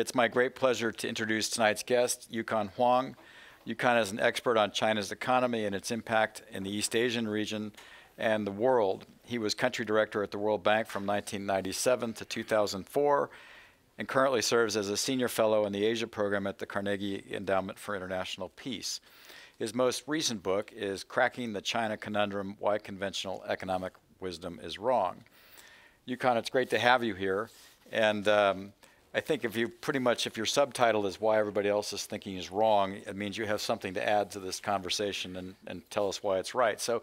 It's my great pleasure to introduce tonight's guest, Yukon Huang. Yukon is an expert on China's economy and its impact in the East Asian region and the world. He was country director at the World Bank from 1997 to 2004 and currently serves as a senior fellow in the Asia program at the Carnegie Endowment for International Peace. His most recent book is Cracking the China Conundrum Why Conventional Economic Wisdom is Wrong. Yukon, it's great to have you here. And um, I think if you pretty much, if your subtitle is Why Everybody Else is Thinking is Wrong, it means you have something to add to this conversation and, and tell us why it's right. So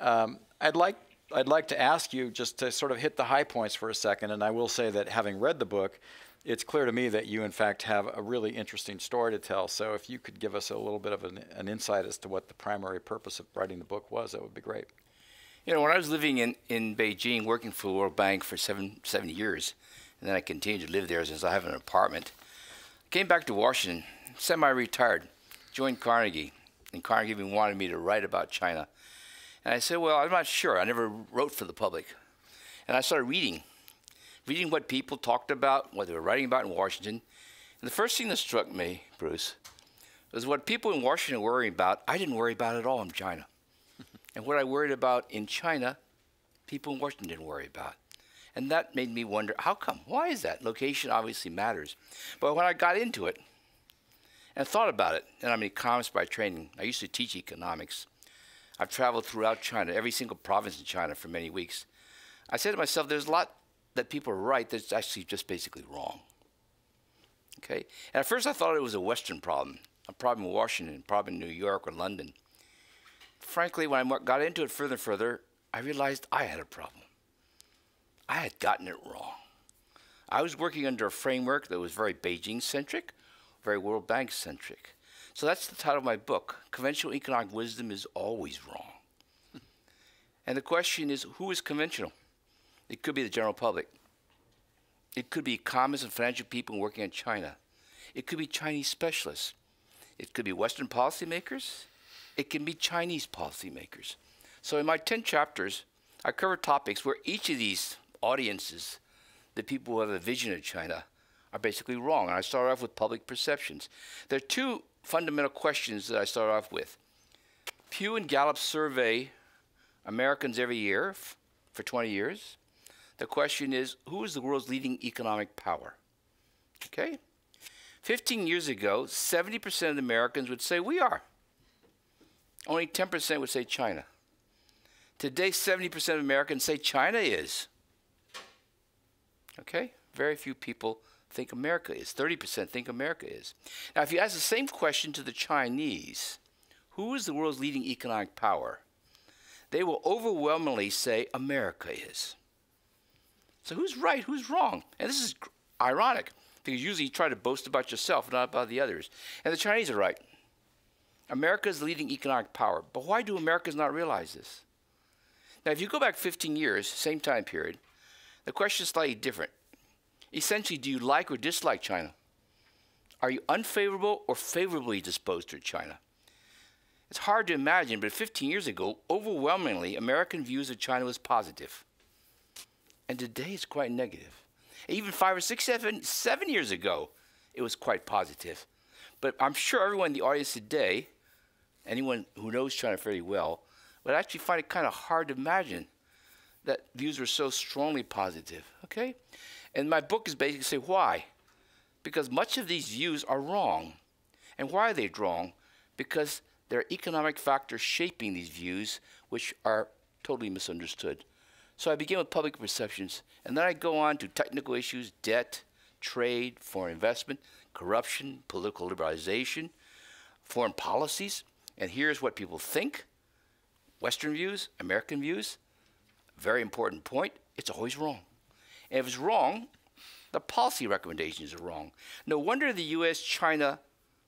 um, I'd like I'd like to ask you just to sort of hit the high points for a second, and I will say that having read the book, it's clear to me that you, in fact, have a really interesting story to tell. So if you could give us a little bit of an, an insight as to what the primary purpose of writing the book was, that would be great. You know, when I was living in, in Beijing, working for the World Bank for seven, seven years, and then I continued to live there since I have an apartment, came back to Washington, semi-retired, joined Carnegie, and Carnegie even wanted me to write about China. And I said, well, I'm not sure. I never wrote for the public. And I started reading reading what people talked about, what they were writing about in Washington. And the first thing that struck me, Bruce, was what people in Washington were worrying about, I didn't worry about at all in China. and what I worried about in China, people in Washington didn't worry about. And that made me wonder, how come? Why is that? Location obviously matters. But when I got into it and thought about it, and I'm an economist by training, I used to teach economics. I've traveled throughout China, every single province in China for many weeks. I said to myself, there's a lot that people are right that's actually just basically wrong. Okay? And at first I thought it was a Western problem, a problem in Washington, a problem in New York or London. Frankly, when I got into it further and further, I realized I had a problem. I had gotten it wrong. I was working under a framework that was very Beijing centric, very World Bank centric. So that's the title of my book. Conventional economic wisdom is always wrong. and the question is who is conventional? It could be the general public. It could be economists and financial people working in China. It could be Chinese specialists. It could be Western policymakers. It can be Chinese policymakers. So in my 10 chapters, I cover topics where each of these audiences, the people who have a vision of China, are basically wrong. And I start off with public perceptions. There are two fundamental questions that I start off with. Pew and Gallup survey Americans every year for 20 years. The question is who is the world's leading economic power? Okay? 15 years ago, 70% of Americans would say we are. Only 10% would say China. Today, 70% of Americans say China is. Okay? Very few people think America is. 30% think America is. Now, if you ask the same question to the Chinese, who is the world's leading economic power? They will overwhelmingly say America is. So who's right? Who's wrong? And this is ironic because usually you try to boast about yourself, not about the others. And the Chinese are right. America is the leading economic power. But why do Americans not realize this? Now, if you go back 15 years, same time period, the question is slightly different. Essentially, do you like or dislike China? Are you unfavorable or favorably disposed toward China? It's hard to imagine, but 15 years ago, overwhelmingly, American views of China was positive. And today it's quite negative. Even five or six, seven, seven years ago, it was quite positive. But I'm sure everyone in the audience today, anyone who knows China fairly well, would actually find it kind of hard to imagine that views were so strongly positive. Okay? And my book is basically say why? Because much of these views are wrong. And why are they wrong? Because there are economic factors shaping these views which are totally misunderstood. So I begin with public perceptions, and then I go on to technical issues, debt, trade, foreign investment, corruption, political liberalization, foreign policies, and here's what people think. Western views, American views, very important point, it's always wrong. And if it's wrong, the policy recommendations are wrong. No wonder the US China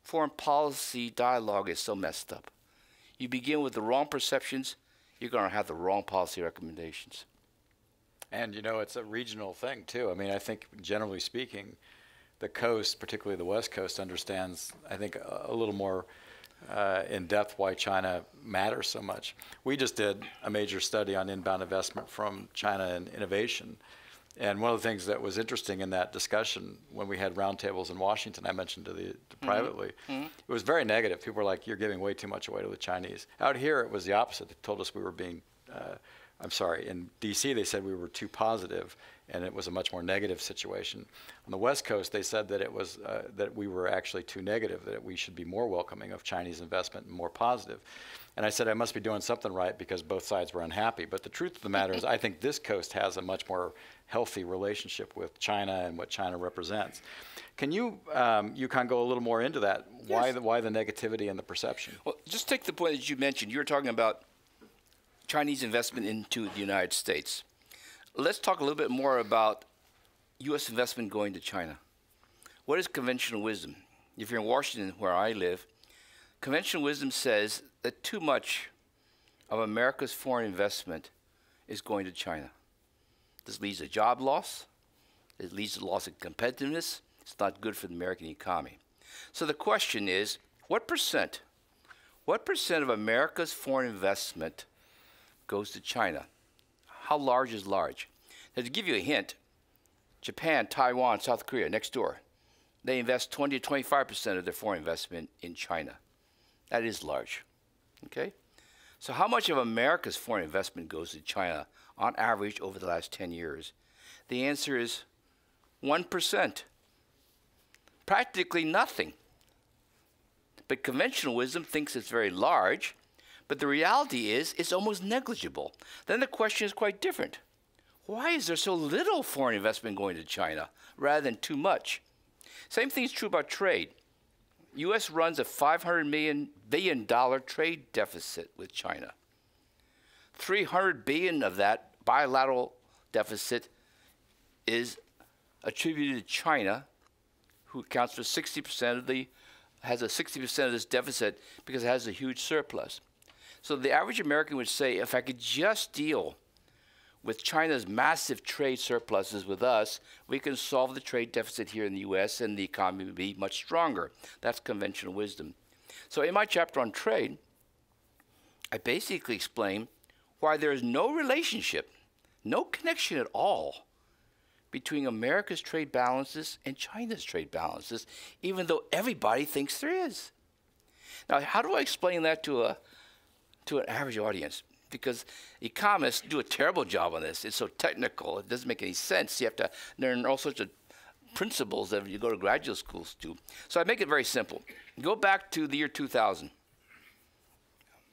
foreign policy dialogue is so messed up. You begin with the wrong perceptions, you're going to have the wrong policy recommendations. And you know, it's a regional thing too. I mean, I think generally speaking, the coast, particularly the West Coast, understands, I think, a, a little more uh, in depth why China matters so much. We just did a major study on inbound investment from China and innovation. And one of the things that was interesting in that discussion when we had roundtables in Washington, I mentioned to the to privately, it was very negative. People were like, "You're giving way too much away to the Chinese." Out here, it was the opposite. They told us we were being, uh, I'm sorry, in D.C. they said we were too positive, and it was a much more negative situation. On the West Coast, they said that it was uh, that we were actually too negative, that we should be more welcoming of Chinese investment and more positive. And I said I must be doing something right because both sides were unhappy. But the truth of the matter is, I think this coast has a much more healthy relationship with China and what China represents. Can you, um, Yukon, go a little more into that? Why the why the negativity and the perception? Well, just take the point that you mentioned. You were talking about Chinese investment into the United States. Let's talk a little bit more about U.S. investment going to China. What is conventional wisdom? If you're in Washington, where I live, conventional wisdom says that too much of America's foreign investment is going to China. This leads to job loss. It leads to loss of competitiveness. It's not good for the American economy. So the question is, what percent, what percent of America's foreign investment goes to China? How large is large? Now, to give you a hint, Japan, Taiwan, South Korea, next door, they invest 20 to 25 percent of their foreign investment in China. That is large. Okay? So, how much of America's foreign investment goes to China on average over the last 10 years? The answer is 1%. Practically nothing. But conventional wisdom thinks it's very large, but the reality is it's almost negligible. Then the question is quite different. Why is there so little foreign investment going to China rather than too much? Same thing is true about trade. U.S. runs a 500 million billion dollar trade deficit with China. 300 billion of that bilateral deficit is attributed to China, who accounts for 60% of the has a 60% of this deficit because it has a huge surplus. So the average American would say, if I could just deal with China's massive trade surpluses with us, we can solve the trade deficit here in the US and the economy would be much stronger. That's conventional wisdom. So in my chapter on trade, I basically explain why there is no relationship, no connection at all between America's trade balances and China's trade balances, even though everybody thinks there is. Now, how do I explain that to a to an average audience? Because economists do a terrible job on this. It's so technical; it doesn't make any sense. You have to learn all sorts of principles that you go to graduate schools to. So I make it very simple. Go back to the year 2000.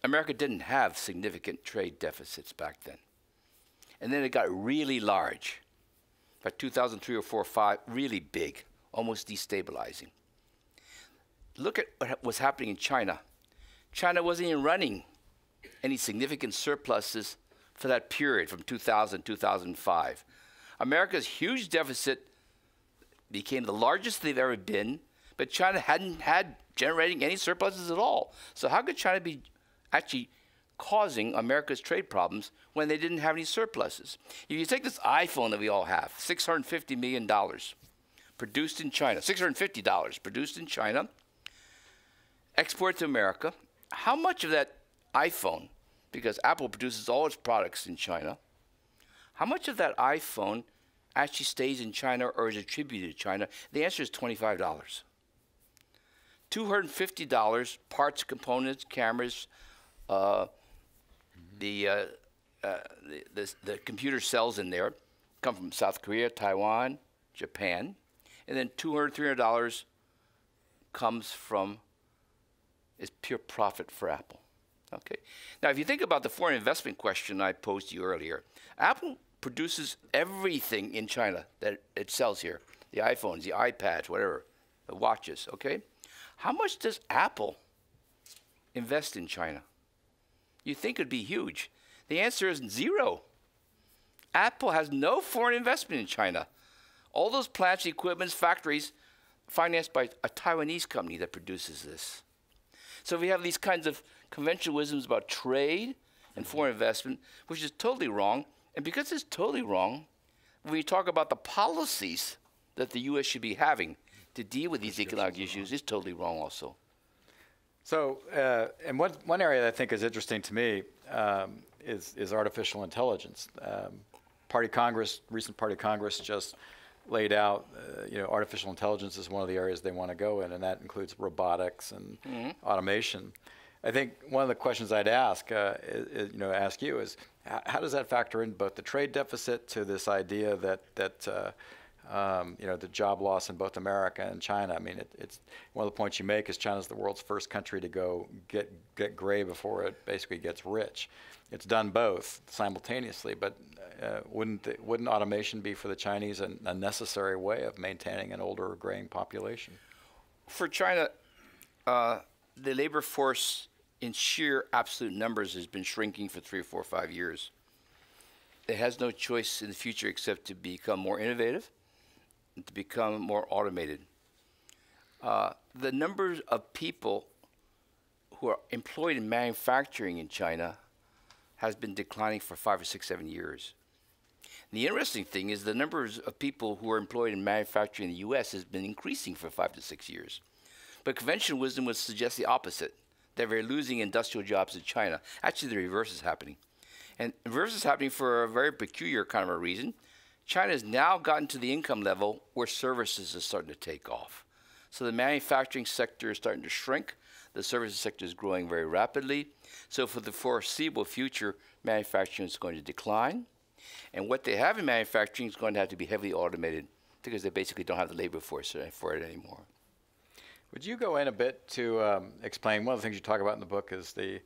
America didn't have significant trade deficits back then. And then it got really large. By 2003 or 4 or 5, really big, almost destabilizing. Look at what was happening in China. China wasn't even running any significant surpluses for that period from 2000 2005. America's huge deficit became the largest they've ever been, but China hadn't had generating any surpluses at all. So how could China be actually causing America's trade problems when they didn't have any surpluses? If you take this iPhone that we all have, $650 million produced in China, $650 produced in China, export to America, how much of that iPhone, because Apple produces all its products in China, how much of that iPhone actually stays in China or is attributed to China? The answer is $25. $250 parts, components, cameras, uh, the, uh, uh, the, the, the computer cells in there come from South Korea, Taiwan, Japan, and then $200, $300 comes from is pure profit for Apple. Okay. Now, if you think about the foreign investment question I posed to you earlier, Apple produces everything in China that it sells here the iPhones, the iPads, whatever, the watches. Okay. How much does Apple invest in China? You think it'd be huge. The answer is zero. Apple has no foreign investment in China. All those plants, equipments, factories financed by a Taiwanese company that produces this. So we have these kinds of conventional wisdoms about trade and foreign investment, which is totally wrong. And because it's totally wrong, when we talk about the policies that the U.S. should be having to deal with these economic issues, is totally wrong also. So, uh, and one, one area that I think is interesting to me um, is, is artificial intelligence. Um, Party Congress, recent Party Congress just laid out, uh, you know, artificial intelligence is one of the areas they want to go in, and that includes robotics and mm-hmm. automation. I think one of the questions I'd ask, uh, is, you know, ask you is, how, does that factor in both the trade deficit to this idea that that uh, um, you know the job loss in both America and China? I mean, it, it's one of the points you make is China's the world's first country to go get get gray before it basically gets rich. It's done both simultaneously, but uh, wouldn't wouldn't automation be for the Chinese a, a necessary way of maintaining an older graying population? For China, uh, the labor force in sheer absolute numbers has been shrinking for three or four or five years. It has no choice in the future except to become more innovative and to become more automated. Uh, the numbers of people who are employed in manufacturing in China has been declining for five or six, seven years. And the interesting thing is the numbers of people who are employed in manufacturing in the U.S. has been increasing for five to six years. But conventional wisdom would suggest the opposite, that we're losing industrial jobs in China. Actually, the reverse is happening. And the reverse is happening for a very peculiar kind of a reason. China has now gotten to the income level where services are starting to take off. So the manufacturing sector is starting to shrink. The services sector is growing very rapidly. So for the foreseeable future, manufacturing is going to decline. And what they have in manufacturing is going to have to be heavily automated because they basically don't have the labor force for it anymore. Would you go in a bit to um, explain one of the things you talk about in the book is the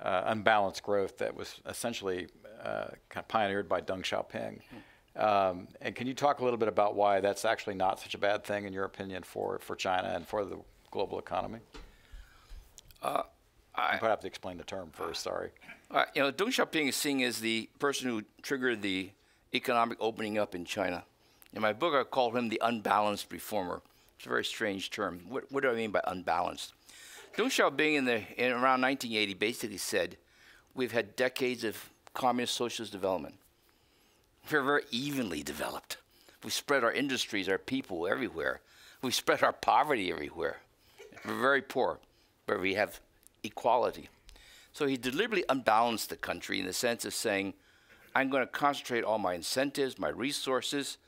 uh, unbalanced growth that was essentially uh, kind of pioneered by Deng Xiaoping. Um, and can you talk a little bit about why that's actually not such a bad thing, in your opinion, for, for China and for the global economy? Uh, I to explain the term first. Sorry. Uh, you know, Deng Xiaoping is seen as the person who triggered the economic opening up in China. In my book, I call him the unbalanced reformer. It's a very strange term. What, what do I mean by unbalanced? Deng Xiaoping in, the, in around 1980 basically said, we've had decades of communist socialist development. We're very evenly developed. We spread our industries, our people everywhere. We spread our poverty everywhere. We're very poor, but we have equality. So he deliberately unbalanced the country in the sense of saying, I'm going to concentrate all my incentives, my resources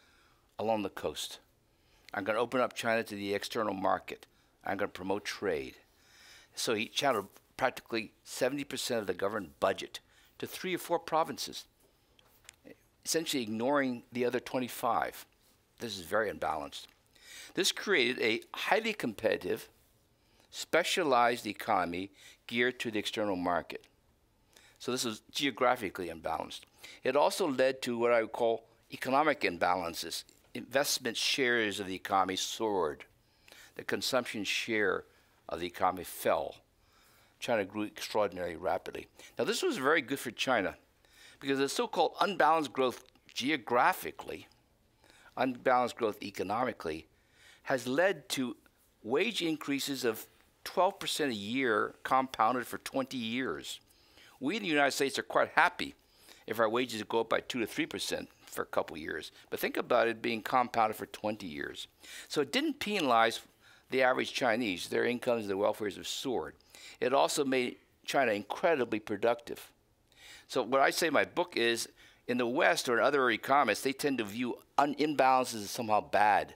along the coast. I'm going to open up China to the external market. I'm going to promote trade. So he channeled practically 70% of the government budget to three or four provinces, essentially ignoring the other 25. This is very unbalanced. This created a highly competitive, specialized economy geared to the external market. So this was geographically unbalanced. It also led to what I would call economic imbalances investment shares of the economy soared. The consumption share of the economy fell. China grew extraordinarily rapidly. Now, this was very good for China because the so called unbalanced growth geographically, unbalanced growth economically, has led to wage increases of 12% a year compounded for 20 years. We in the United States are quite happy if our wages go up by 2 to 3% for a couple years. But think about it being compounded for 20 years. So it didn't penalize the average Chinese. Their incomes, their welfares have soared. It also made China incredibly productive. So what I say in my book is, in the West or in other economists, they tend to view imbalances as somehow bad.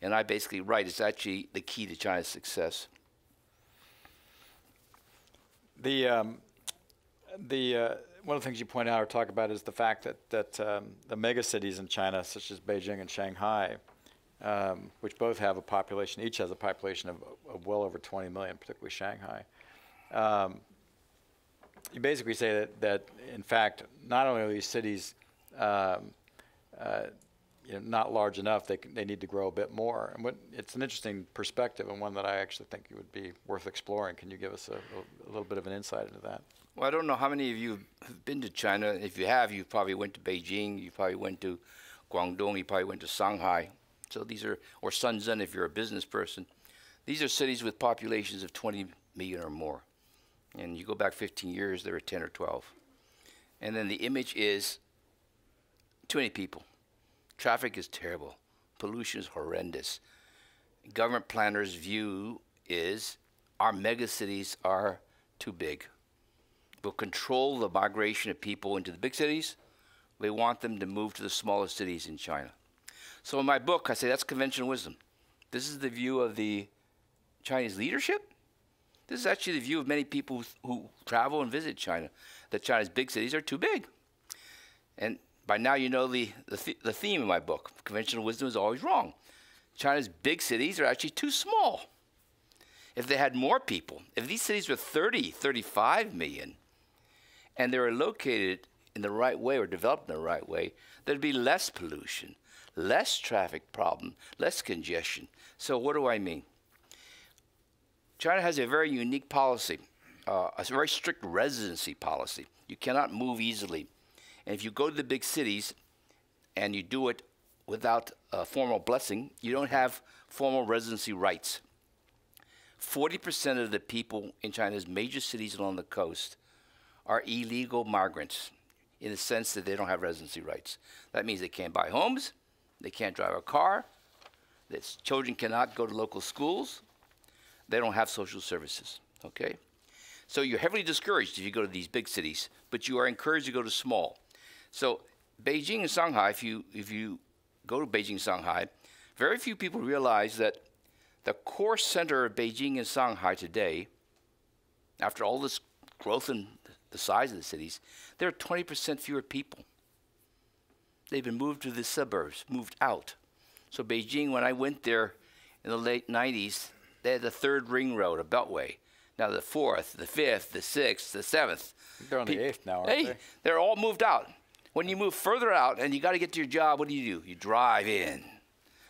And I basically write it's actually the key to China's success. The um, the uh, one of the things you point out or talk about is the fact that that um, the megacities in China, such as Beijing and Shanghai, um, which both have a population, each has a population of, of well over 20 million, particularly Shanghai. Um, you basically say that, that, in fact, not only are these cities um, uh, you know, not large enough, they, can, they need to grow a bit more. And what, it's an interesting perspective and one that I actually think would be worth exploring. Can you give us a, a little bit of an insight into that? Well, I don't know how many of you have been to China. If you have, you probably went to Beijing, you probably went to Guangdong, you probably went to Shanghai. So these are, or Shenzhen if you're a business person. These are cities with populations of 20 million or more. And you go back 15 years, there were 10 or 12. And then the image is too many people. Traffic is terrible. Pollution is horrendous. Government planners' view is our megacities are too big will control the migration of people into the big cities we want them to move to the smallest cities in China. So in my book, I say that's conventional wisdom. This is the view of the Chinese leadership. This is actually the view of many people who travel and visit China, that China's big cities are too big. And by now you know the, the, th- the theme of my book. Conventional wisdom is always wrong. China's big cities are actually too small. If they had more people, if these cities were 30, 35 million, and they were located in the right way or developed in the right way, there'd be less pollution, less traffic problem, less congestion. So what do I mean? China has a very unique policy, uh, a very strict residency policy. You cannot move easily. And if you go to the big cities and you do it without a formal blessing, you don't have formal residency rights. 40% of the people in China's major cities along the coast are illegal migrants in the sense that they don't have residency rights. That means they can't buy homes, they can't drive a car, that children cannot go to local schools, they don't have social services. Okay? So you're heavily discouraged if you go to these big cities, but you are encouraged to go to small. So Beijing and Shanghai, if you if you go to Beijing, Shanghai, very few people realize that the core center of Beijing and Shanghai today, after all this growth in the size of the cities, there are 20% fewer people. They've been moved to the suburbs, moved out. So Beijing, when I went there in the late 90s, they had the third ring road, a beltway. Now the fourth, the fifth, the sixth, the seventh. They're on the eighth now, aren't hey, they? They're all moved out. When you move further out and you got to get to your job, what do you do? You drive in.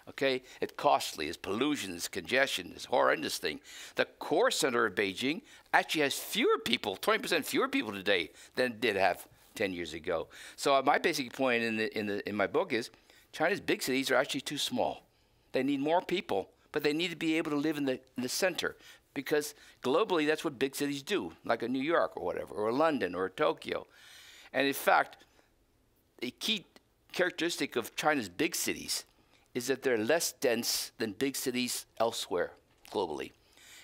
Okay? It's costly, it's pollution, it's congestion, it's horrendous thing. The core center of Beijing actually has fewer people, 20% fewer people today than it did have 10 years ago. So uh, my basic point in, the, in, the, in my book is China's big cities are actually too small. They need more people, but they need to be able to live in the, in the center because globally that's what big cities do, like a New York or whatever, or London or Tokyo. And in fact, a key characteristic of China's big cities is that they're less dense than big cities elsewhere globally.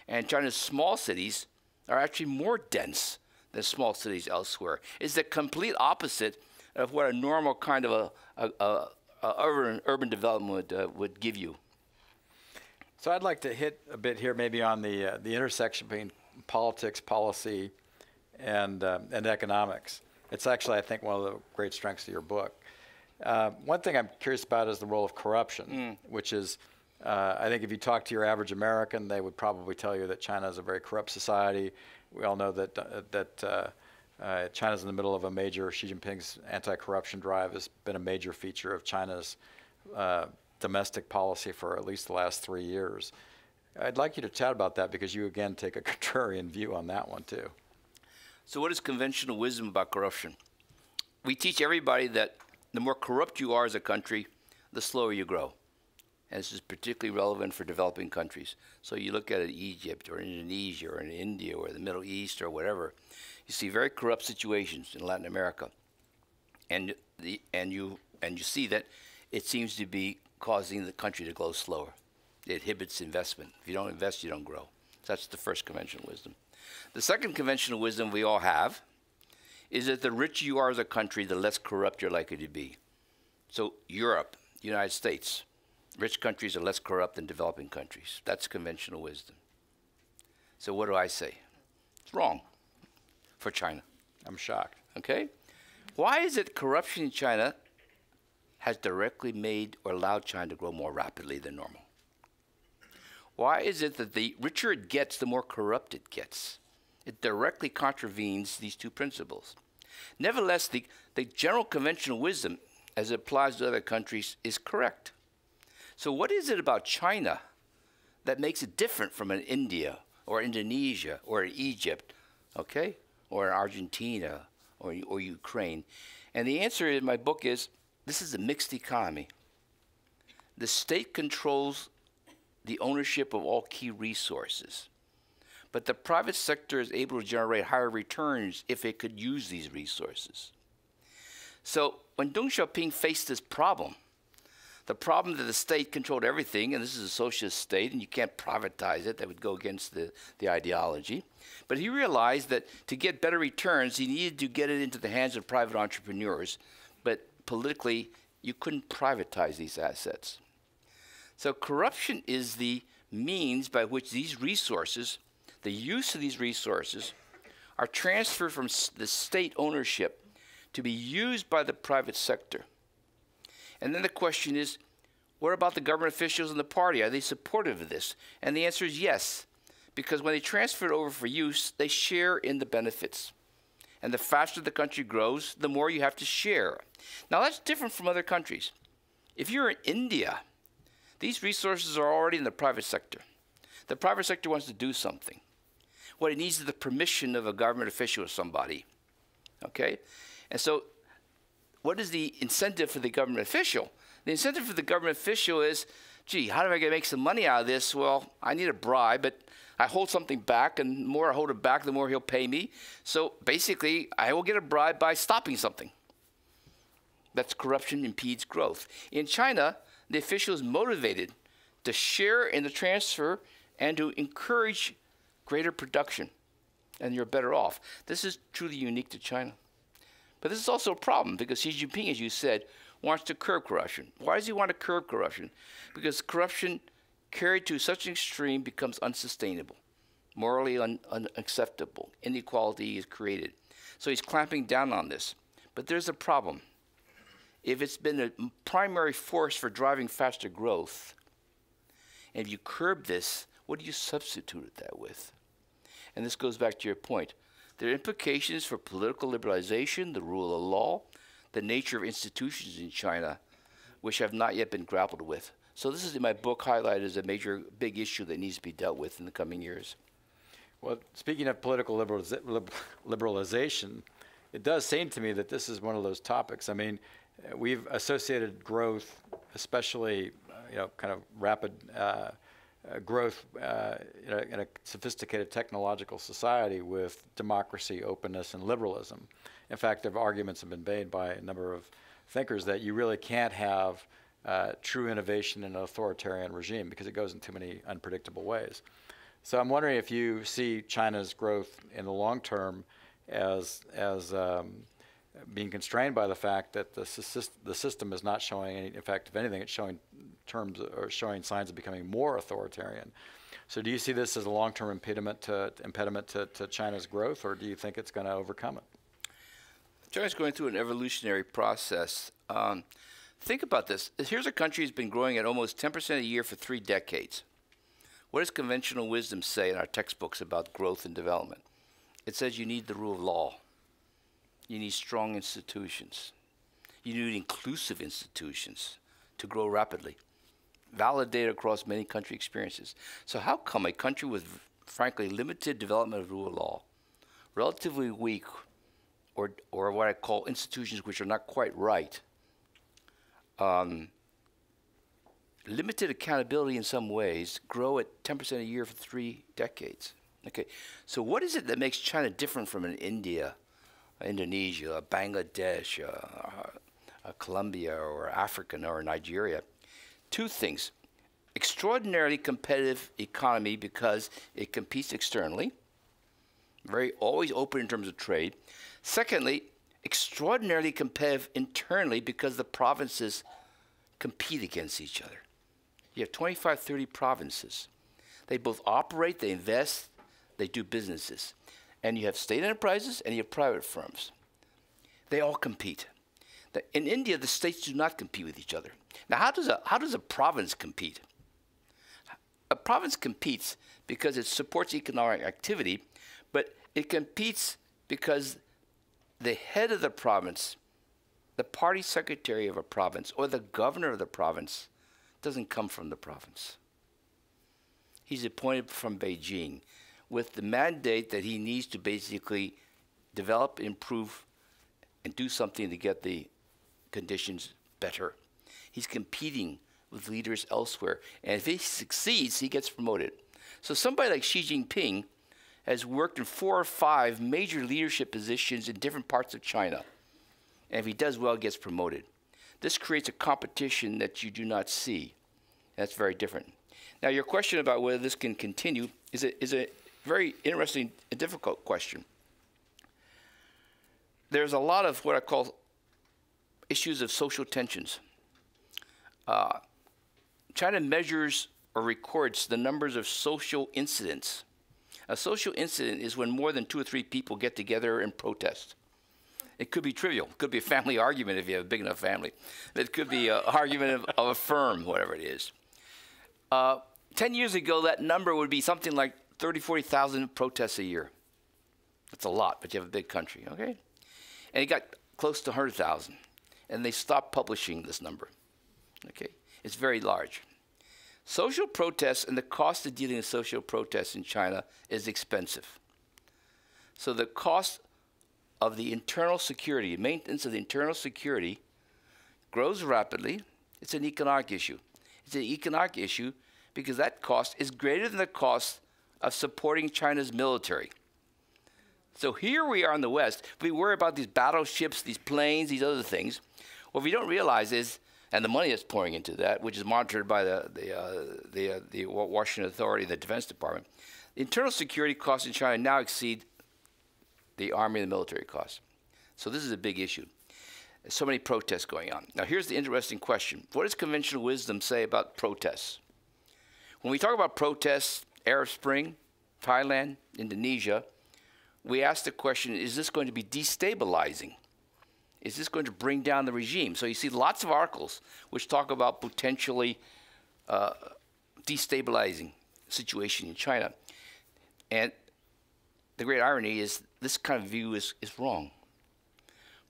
And China's small cities are actually more dense than small cities elsewhere. It's the complete opposite of what a normal kind of a, a, a, a urban, urban development would, uh, would give you. So I'd like to hit a bit here, maybe on the uh, the intersection between politics, policy, and uh, and economics. It's actually, I think, one of the great strengths of your book. Uh, one thing I'm curious about is the role of corruption, which is, uh, I think, if you talk to your average American, they would probably tell you that China is a very corrupt society. We all know that uh, that. Uh, uh, China's in the middle of a major Xi Jinping's anti-corruption drive has been a major feature of China's uh, domestic policy for at least the last three years. I'd like you to chat about that because you again take a contrarian view on that one too. So, what is conventional wisdom about corruption? We teach everybody that the more corrupt you are as a country, the slower you grow. And this is particularly relevant for developing countries. So, you look at Egypt or Indonesia or in India or the Middle East or whatever, you see very corrupt situations in Latin America. And, the, and, you, and you see that it seems to be causing the country to grow slower. It inhibits investment. If you don't invest, you don't grow. That's the first conventional wisdom. The second conventional wisdom we all have is that the richer you are as a country, the less corrupt you're likely to be. So, Europe, United States, rich countries are less corrupt than developing countries. That's conventional wisdom. So, what do I say? It's wrong for China. I'm shocked. Okay? Why is it corruption in China has directly made or allowed China to grow more rapidly than normal? Why is it that the richer it gets, the more corrupt it gets? It directly contravenes these two principles. Nevertheless, the, the general conventional wisdom, as it applies to other countries, is correct. So, what is it about China that makes it different from an India or Indonesia or Egypt, okay, or Argentina or, or Ukraine? And the answer in my book is this is a mixed economy. The state controls the ownership of all key resources. But the private sector is able to generate higher returns if it could use these resources. So when Deng Xiaoping faced this problem, the problem that the state controlled everything, and this is a socialist state, and you can't privatize it, that would go against the, the ideology. But he realized that to get better returns, he needed to get it into the hands of private entrepreneurs. But politically, you couldn't privatize these assets. So corruption is the means by which these resources, the use of these resources, are transferred from the state ownership to be used by the private sector. And then the question is, what about the government officials and the party? Are they supportive of this? And the answer is yes, because when they transfer it over for use, they share in the benefits. And the faster the country grows, the more you have to share. Now, that's different from other countries. If you're in India, these resources are already in the private sector. The private sector wants to do something. What it needs is the permission of a government official or somebody. Okay? And so, what is the incentive for the government official? The incentive for the government official is, gee, how do I get make some money out of this? Well, I need a bribe, but I hold something back, and the more I hold it back, the more he'll pay me. So basically, I will get a bribe by stopping something. That's corruption impedes growth. In China, the official is motivated to share in the transfer and to encourage greater production, and you're better off. This is truly unique to China. But this is also a problem because Xi Jinping, as you said, wants to curb corruption. Why does he want to curb corruption? Because corruption carried to such an extreme becomes unsustainable, morally un unacceptable. Inequality is created. So he's clamping down on this. But there's a problem if it's been a primary force for driving faster growth, and if you curb this, what do you substitute that with? And this goes back to your point. There are implications for political liberalization, the rule of law, the nature of institutions in China, which have not yet been grappled with. So this is in my book highlighted as a major, big issue that needs to be dealt with in the coming years. Well, speaking of political liberalization, it does seem to me that this is one of those topics. I mean, we've associated growth, especially you know, kind of rapid uh, uh, growth uh, in, a, in, a, sophisticated technological society with democracy, openness, and liberalism. In fact, there arguments have been made by a number of thinkers that you really can't have uh, true innovation in an authoritarian regime because it goes in too many unpredictable ways. So I'm wondering if you see China's growth in the long term as as um, being constrained by the fact that the, the system is not showing any, in fact, if anything, it's showing terms or showing signs of becoming more authoritarian. So do you see this as a long-term impediment to impediment to, to China's growth, or do you think it's going to overcome it? China's going through an evolutionary process. Um, think about this. Here's a country that's been growing at almost 10% a year for three decades. What does conventional wisdom say in our textbooks about growth and development? It says you need the rule of law. You need strong institutions. You need inclusive institutions to grow rapidly, validated across many country experiences. So how come a country with, frankly, limited development of rule of law, relatively weak, or, or what I call institutions which are not quite right, um, limited accountability in some ways, grow at 10% a year for three decades? Okay, so what is it that makes China different from an India Indonesia, Bangladesh, Colombia, or Africa, or Nigeria. Two things. Extraordinarily competitive economy because it competes externally, very always open in terms of trade. Secondly, extraordinarily competitive internally because the provinces compete against each other. You have 25, 30 provinces. They both operate, they invest, they do businesses and you have state enterprises and you have private firms. They all compete. In India, the states do not compete with each other. Now, how does a, how does a province compete? A province competes because it supports economic activity, but it competes because the head of the province, the party secretary of a province, or the governor of the province doesn't come from the province. He's appointed from Beijing with the mandate that he needs to basically develop, improve, and do something to get the conditions better. He's competing with leaders elsewhere. And if he succeeds, he gets promoted. So somebody like Xi Jinping has worked in four or five major leadership positions in different parts of China. And if he does well, he gets promoted. This creates a competition that you do not see. That's very different. Now, your question about whether this can continue is a, is a very interesting and difficult question. There's a lot of what I call issues of social tensions. Uh, China measures or records the numbers of social incidents. A social incident is when more than two or three people get together and protest. It could be trivial. It could be a family argument if you have a big enough family. It could be an argument of, of, a firm, whatever it is. Uh, Ten years ago, that number would be something like 30, 40,000 protests a year. That's a lot, but you have a big country, okay? And it got close to 100,000. And they stopped publishing this number, okay? It's very large. Social protests and the cost of dealing with social protests in China is expensive. So the cost of the internal security, maintenance of the internal security, grows rapidly. It's an economic issue. It's an economic issue because that cost is greater than the cost of supporting China's military. So here we are in the West. We worry about these battleships, these planes, these other things. What we don't realize is, and the money that's pouring into that, which is monitored by the the uh, the, uh, the Washington Authority, and the Defense Department, the internal security costs in China now exceed the army and the military costs. So this is a big issue. There's so many protests going on. Now here's the interesting question: What does conventional wisdom say about protests? When we talk about protests, Arab Spring, Thailand, Indonesia, we ask the question is this going to be destabilizing? Is this going to bring down the regime? So you see lots of articles which talk about potentially uh, destabilizing situation in China. And the great irony is this kind of view is, is wrong.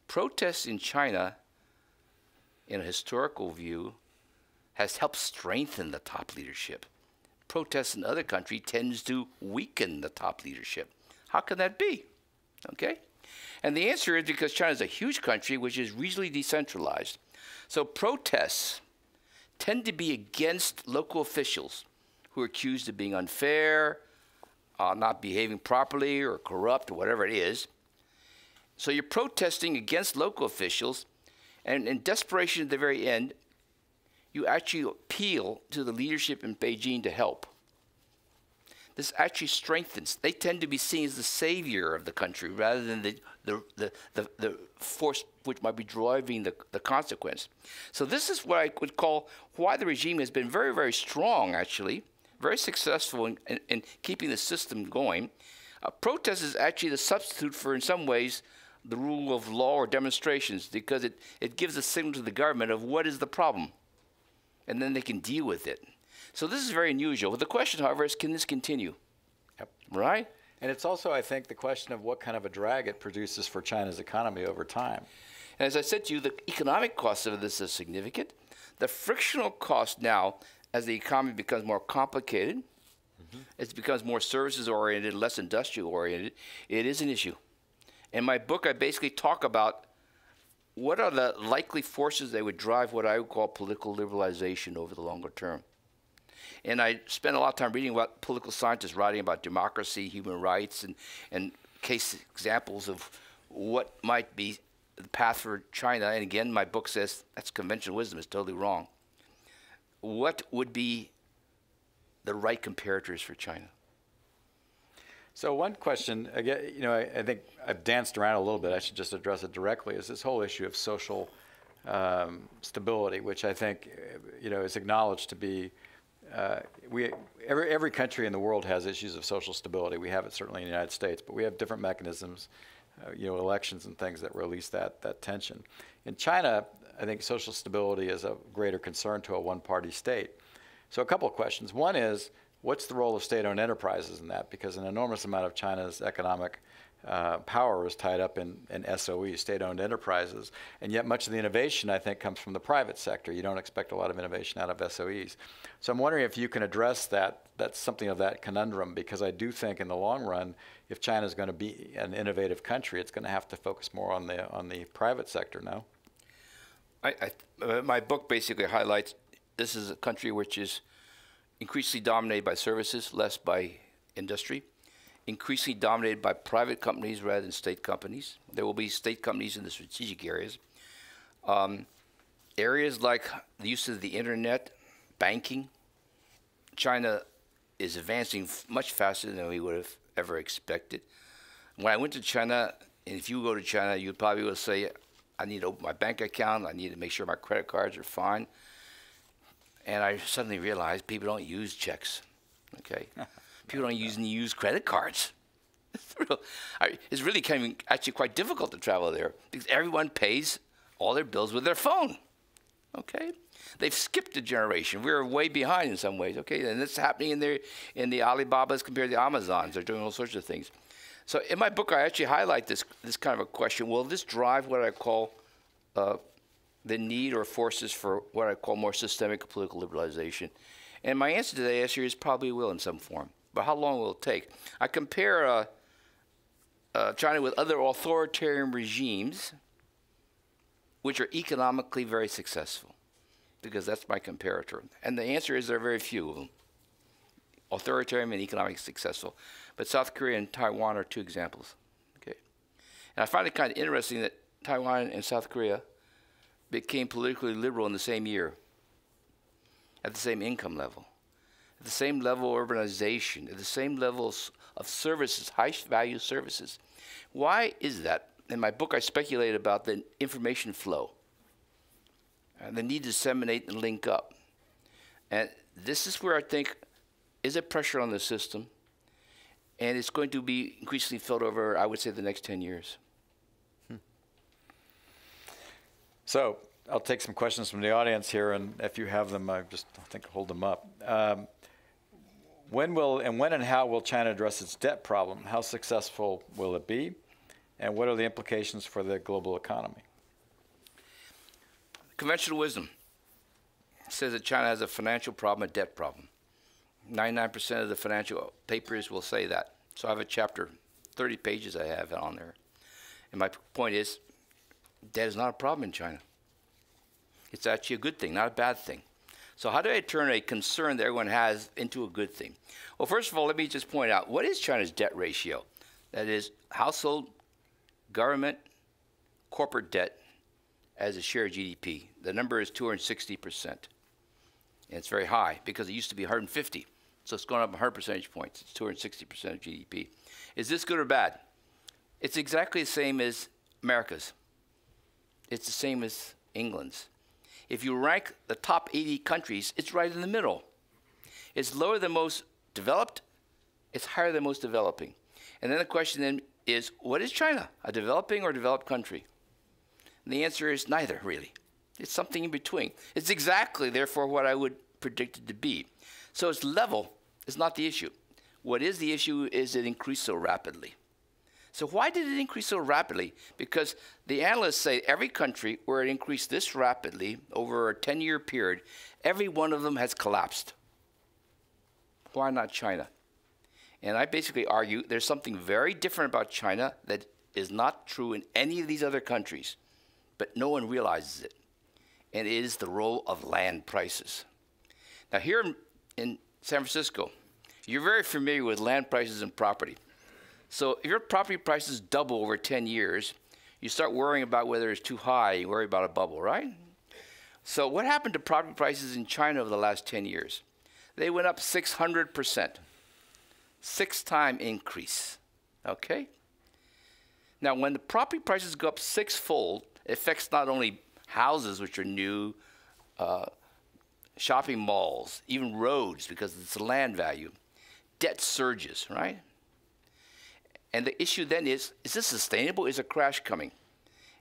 Protests in China, in a historical view, has helped strengthen the top leadership protests in other countries tends to weaken the top leadership. How can that be? Okay? And the answer is because China is a huge country which is regionally decentralized. So protests tend to be against local officials who are accused of being unfair, uh, not behaving properly, or corrupt, or whatever it is. So you're protesting against local officials, and in desperation at the very end, you actually appeal to the leadership in Beijing to help. This actually strengthens. They tend to be seen as the savior of the country rather than the, the, the, the, the force which might be driving the, the consequence. So, this is what I would call why the regime has been very, very strong, actually, very successful in, in, in keeping the system going. Uh, protest is actually the substitute for, in some ways, the rule of law or demonstrations because it, it gives a signal to the government of what is the problem and then they can deal with it. So this is very unusual. The question, however, is can this continue? Yep. Right? And it's also, I think, the question of what kind of a drag it produces for China's economy over time. And as I said to you, the economic cost of this is significant. The frictional cost now, as the economy becomes more complicated, mm-hmm. it becomes more services oriented, less industrial oriented, it is an issue. In my book, I basically talk about what are the likely forces that would drive what I would call political liberalization over the longer term? And I spent a lot of time reading about political scientists writing about democracy, human rights, and, and case examples of what might be the path for China. And again, my book says that's conventional wisdom, it's totally wrong. What would be the right comparators for China? So one question, again, you know, I, I, think I've danced around a little bit. I should just address it directly. Is this whole issue of social um, stability, which I think, you know, is acknowledged to be. Uh, we every every country in the world has issues of social stability. We have it certainly in the United States, but we have different mechanisms, uh, you know, elections and things that release that that tension. In China, I think social stability is a greater concern to a one-party state. So a couple of questions. One is what's the role of state-owned enterprises in that? Because an enormous amount of China's economic uh, power is tied up in, in SOE, state-owned enterprises, and yet much of the innovation, I think, comes from the private sector. You don't expect a lot of innovation out of SOEs. So I'm wondering if you can address that, that's something of that conundrum, because I do think in the long run, if China is going to be an innovative country, it's going to have to focus more on the, on the private sector, now. I, I, uh, my book basically highlights this is a country which is increasingly dominated by services, less by industry, increasingly dominated by private companies rather than state companies. There will be state companies in the strategic areas. Um, areas like the use of the internet, banking, China is advancing much faster than we would have ever expected. When I went to China, and if you go to China, you probably will say, I need to open my bank account. I need to make sure my credit cards are fine. And I suddenly realized people don't use checks. Okay, people don't use use credit cards. it's really kind of actually quite difficult to travel there because everyone pays all their bills with their phone. Okay, they've skipped a generation. We're way behind in some ways. Okay, and it's happening in the in the Alibabas compared to the Amazons. They're doing all sorts of things. So in my book, I actually highlight this this kind of a question. Will this drive what I call uh, the need or forces for what I call more systemic political liberalization? And my answer to that answer is probably will in some form. But how long will it take? I compare uh, uh, China with other authoritarian regimes which are economically very successful, because that's my comparator. And the answer is there are very few of them, authoritarian and economically successful. But South Korea and Taiwan are two examples. Okay, and I find it kind of interesting that Taiwan and South Korea became politically liberal in the same year, at the same income level, at the same level of urbanization, at the same levels of services, high value services. Why is that? In my book, I speculate about the information flow and the need to disseminate and link up. And this is where I think is a pressure on the system, and it's going to be increasingly felt over, I would say, the next 10 years. Hmm. So I'll take some questions from the audience here, and if you have them, I just I think hold them up. Um, when will and when and how will China address its debt problem? How successful will it be? And what are the implications for the global economy? Conventional wisdom says that China has a financial problem, a debt problem. 99% of the financial papers will say that. So I have a chapter, 30 pages I have on there. And my point is, debt is not a problem in China. It's actually a good thing, not a bad thing. So how do I turn a concern that everyone has into a good thing? Well, first of all, let me just point out, what is China's debt ratio? That is household government corporate debt as a share of GDP. The number is 260%. And it's very high because it used to be 150. So it's gone up 100 percentage points. It's 260% of GDP. Is this good or bad? It's exactly the same as America's. It's the same as England's. If you rank the top 80 countries, it's right in the middle. It's lower than most developed, it's higher than most developing. And then the question then is what is China, a developing or developed country? And the answer is neither, really. It's something in between. It's exactly, therefore, what I would predict it to be. So its level is not the issue. What is the issue is it increased so rapidly. So why did it increase so rapidly? Because the analysts say every country where it increased this rapidly over a 10-year period, every one of them has collapsed. Why not China? And I basically argue there's something very different about China that is not true in any of these other countries, but no one realizes it. And it is the role of land prices. Now, here in, San Francisco, you're very familiar with land prices and property. So if your property prices double over 10 years, you start worrying about whether it's too high, you worry about a bubble, right? So what happened to property prices in China over the last 10 years? They went up 600% six time increase. Okay? Now, when the property prices go up sixfold, it affects not only houses, which are new, uh, shopping malls, even roads, because it's land value. Debt surges, right? And the issue then is is this sustainable? Is a crash coming?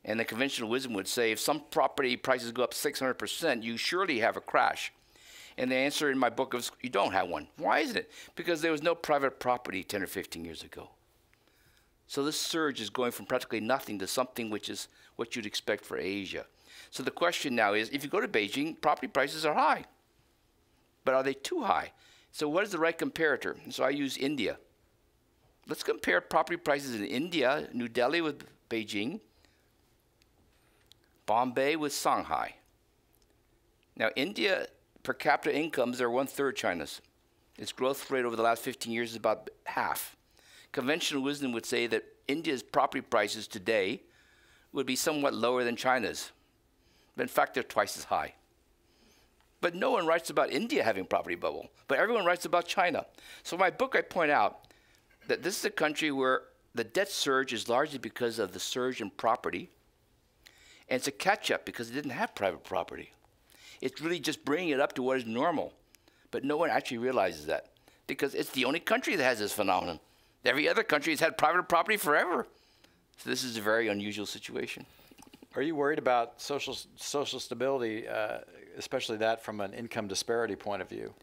And the conventional wisdom would say if some property prices go up 600%, you surely have a crash. And the answer in my book is you don't have one. Why isn't it? Because there was no private property 10 or 15 years ago. So this surge is going from practically nothing to something which is what you'd expect for Asia. So the question now is if you go to Beijing, property prices are high. But are they too high? So what is the right comparator? so I use India. Let's compare property prices in India, New Delhi with Beijing, Bombay with Shanghai. Now, India per capita incomes are one third China's. Its growth rate over the last 15 years is about half. Conventional wisdom would say that India's property prices today would be somewhat lower than China's. But in fact, they're twice as high. But no one writes about India having property bubble, but everyone writes about China. So in my book, I point out that this is a country where the debt surge is largely because of the surge in property, And it's a catch up because it didn't have private property. It's really just bringing it up to what is normal. But no one actually realizes that because it's the only country that has this phenomenon. Every other country has had private property forever. So this is a very unusual situation. Are you worried about social social stability, uh, especially that from an income disparity point of view?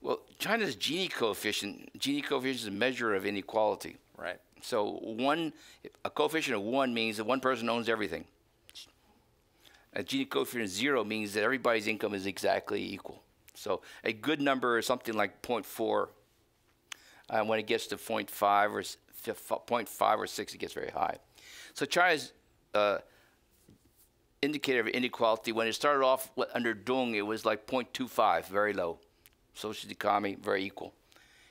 Well, China's Gini coefficient, Gini coefficient is a measure of inequality. Right. So one, a coefficient of one means that one person owns everything. A Gini coefficient of zero means that everybody's income is exactly equal. So a good number is something like 0.4. Uh, when it gets to 0.5 or 0.5 or 6, it gets very high. So China's uh, indicator of inequality, when it started off under Deng, it was like 0.25, very low. Social economy, very equal.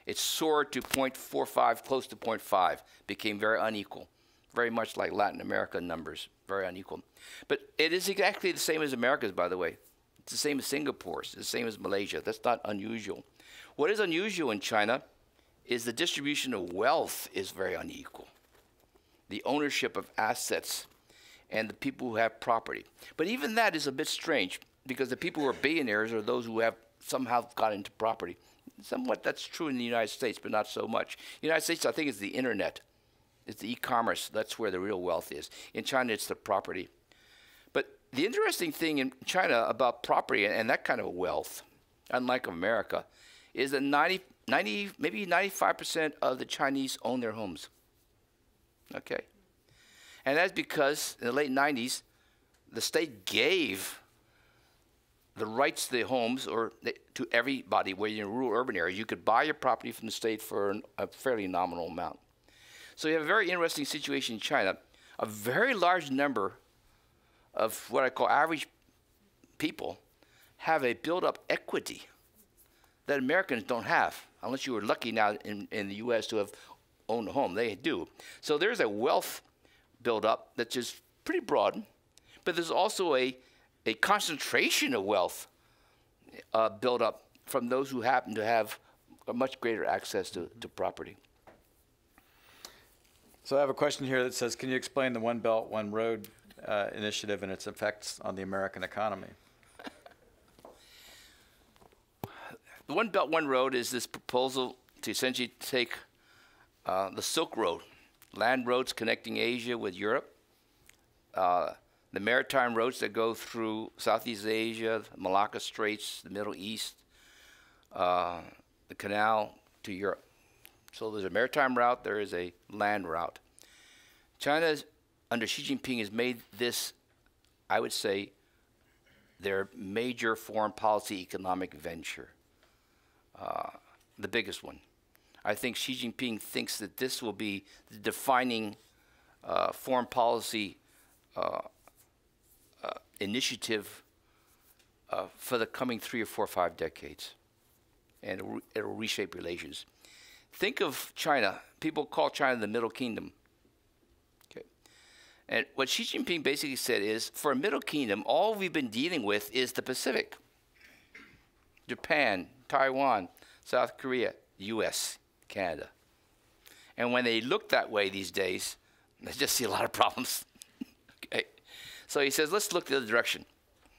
It soared to 0.45, close to 0.5, became very unequal, very much like Latin America numbers, very unequal. But it is exactly the same as America's, by the way. It's the same as Singapore's, it's the same as Malaysia. That's not unusual. What is unusual in China is the distribution of wealth is very unequal. The ownership of assets and the people who have property. But even that is a bit strange because the people who are billionaires are those who have somehow got into property. Somewhat that's true in the United States, but not so much. United States, I think, is the internet. It's the e-commerce. That's where the real wealth is. In China, it's the property. But the interesting thing in China about property and, and that kind of wealth, unlike America, is that 90, 90 maybe 95% of the Chinese own their homes. Okay. And that's because in the late 90s, the state gave the rights to the homes or to everybody, whether you're in rural urban areas, you could buy your property from the state for an, a fairly nominal amount. So you have a very interesting situation in China. A very large number of what I call average people have a built-up equity that Americans don't have, unless you were lucky now in, in the U.S. to have owned a home. They do. So there's a wealth build-up that's just pretty broad, but there's also a a concentration of wealth uh, built up from those who happen to have a much greater access to, to property. So I have a question here that says, can you explain the One Belt, One Road uh, initiative and its effects on the American economy? The One Belt, One Road is this proposal to essentially take uh, the Silk Road, land roads connecting Asia with Europe, uh, the maritime routes that go through Southeast Asia, Malacca Straits, the Middle East, uh, the canal to Europe. So there's a maritime route, there is a land route. China, under Xi Jinping, has made this, I would say, their major foreign policy economic venture, uh, the biggest one. I think Xi Jinping thinks that this will be the defining uh, foreign policy uh, initiative uh, for the coming three or four or five decades. And it'll, it'll reshape relations. Think of China. People call China the Middle Kingdom. Okay. And what Xi Jinping basically said is for a Middle Kingdom, all we've been dealing with is the Pacific Japan, Taiwan, South Korea, US, Canada. And when they look that way these days, they just see a lot of problems. okay. So he says, let's look the other direction.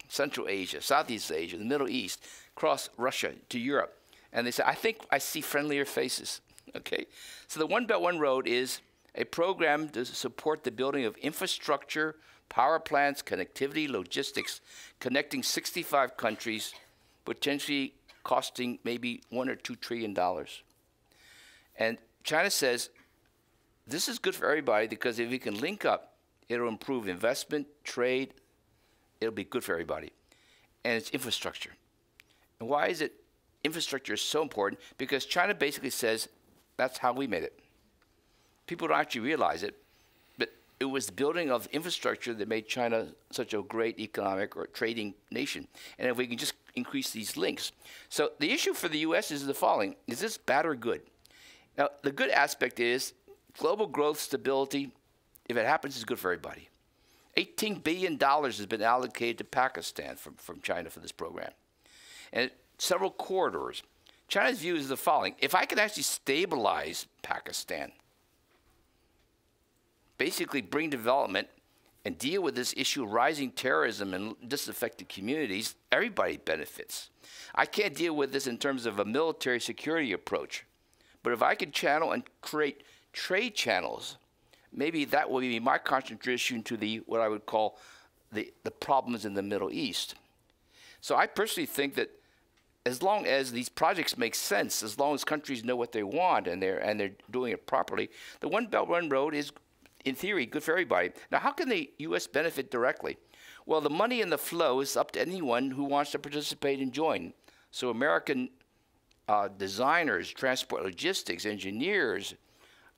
Central Asia, Southeast Asia, the Middle East, across Russia to Europe. And they say, I think I see friendlier faces. Okay? So the One Belt, One Road is a program to support the building of infrastructure, power plants, connectivity, logistics, connecting 65 countries, potentially costing maybe one or two trillion dollars. And China says this is good for everybody because if we can link up It'll improve investment, trade. It'll be good for everybody. And it's infrastructure. And why is it infrastructure is so important? Because China basically says that's how we made it. People don't actually realize it, but it was the building of infrastructure that made China such a great economic or trading nation. And if we can just increase these links. So the issue for the U.S. is the following. Is this bad or good? Now, the good aspect is global growth, stability, if it happens, it's good for everybody. $18 billion has been allocated to Pakistan from, from China for this program. And several corridors. China's view is the following if I can actually stabilize Pakistan, basically bring development and deal with this issue of rising terrorism and disaffected communities, everybody benefits. I can't deal with this in terms of a military security approach. But if I can channel and create trade channels, maybe that will be my contribution to the what I would call the, the problems in the Middle East. So I personally think that as long as these projects make sense, as long as countries know what they want and they're and they're doing it properly, the One Belt One Road is in theory, good for everybody. Now, how can the U.S. benefit directly? Well, the money and the flow is up to anyone who wants to participate and join. So, American uh, designers, transport logistics, engineers,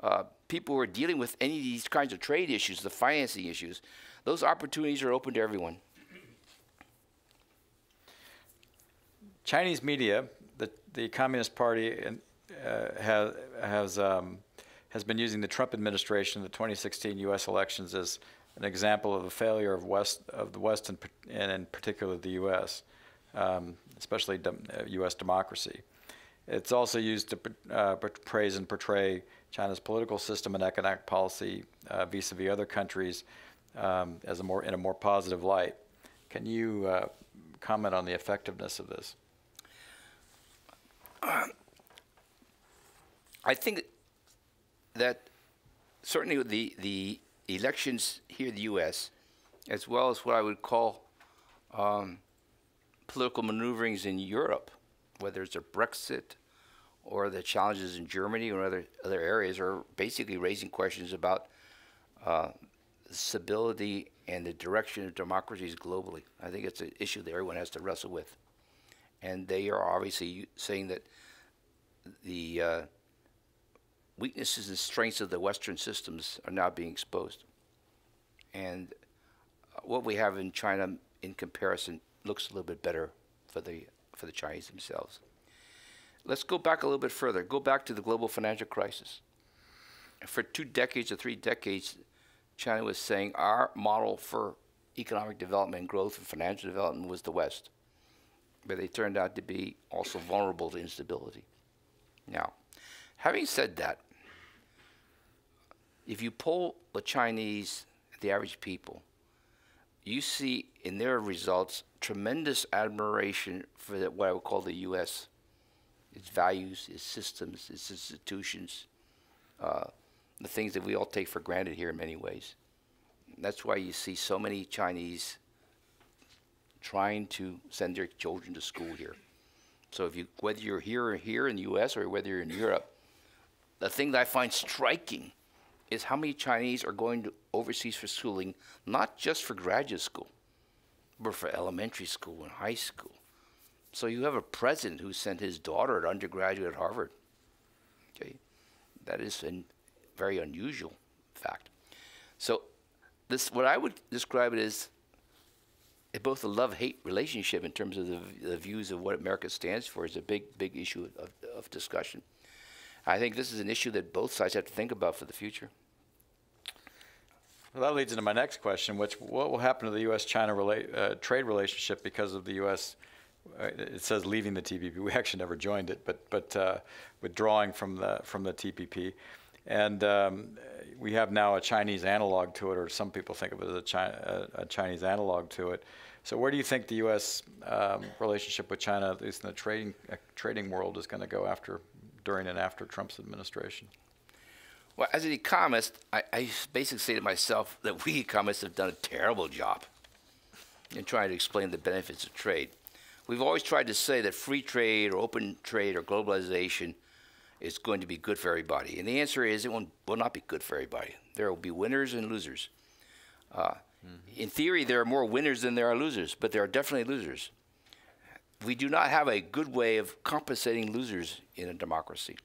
uh, people who are dealing with any of these kinds of trade issues, the financing issues, those opportunities are open to everyone. Chinese media, the, the Communist Party, uh, has, has um, has been using the Trump administration, the 2016 U.S. elections, as an example of a failure of West of the West and, and in particular the U.S., um, especially uh, U.S. democracy. It's also used to uh, praise and portray China's political system and economic policy uh, vis-a-vis other countries um, as a more in a more positive light. Can you uh, comment on the effectiveness of this? I think that certainly the, the elections here in the U.S., as well as what I would call um, political maneuverings in Europe, whether it's a Brexit or the challenges in Germany or other, other areas, are basically raising questions about uh, stability and the direction of democracies globally. I think it's an issue that everyone has to wrestle with. And they are obviously saying that the uh, weaknesses and strengths of the Western systems are now being exposed. And what we have in China, in comparison, looks a little bit better for the for the Chinese themselves. Let's go back a little bit further. Go back to the global financial crisis. For two decades or three decades, China was saying our model for economic development, growth, and financial development was the West. But they turned out to be also vulnerable to instability. Now, having said that, if you poll the Chinese, the average people, you see in their results tremendous admiration for the, what I would call the U.S., its values, its systems, its institutions, uh, the things that we all take for granted here in many ways. That's why you see so many Chinese trying to send their children to school here. So if you, whether you're here or here in the U.S. or whether you're in Europe, the thing that I find striking is how many Chinese are going to overseas for schooling, not just for graduate school, but for elementary school and high school. So you have a president who sent his daughter to undergraduate at Harvard. Okay, that is a very unusual fact. So this, what I would describe it as, both a love-hate relationship in terms of the, the, views of what America stands for is a big, big issue of, of discussion. I think this is an issue that both sides have to think about for the future. Well, that leads into my next question, which what will happen to the U.S.-China rela- uh, trade relationship because of the U.S. Uh, it says leaving the TPP. We actually never joined it, but but uh, withdrawing from the from the TPP, and um, we have now a Chinese analog to it, or some people think of it as a, a Chinese analog to it. So where do you think the U.S. Um, relationship with China, at least in the trading uh, trading world, is going to go after during and after Trump's administration? Well, as an economist, I, I, basically say to myself that we economists have done a terrible job in trying to explain the benefits of trade. We've always tried to say that free trade or open trade or globalization is going to be good for everybody. And the answer is it won't, will not be good for everybody. There will be winners and losers. Uh, mm-hmm. In theory, there are more winners than there are losers, but there are definitely losers. We do not have a good way of compensating losers in a democracy.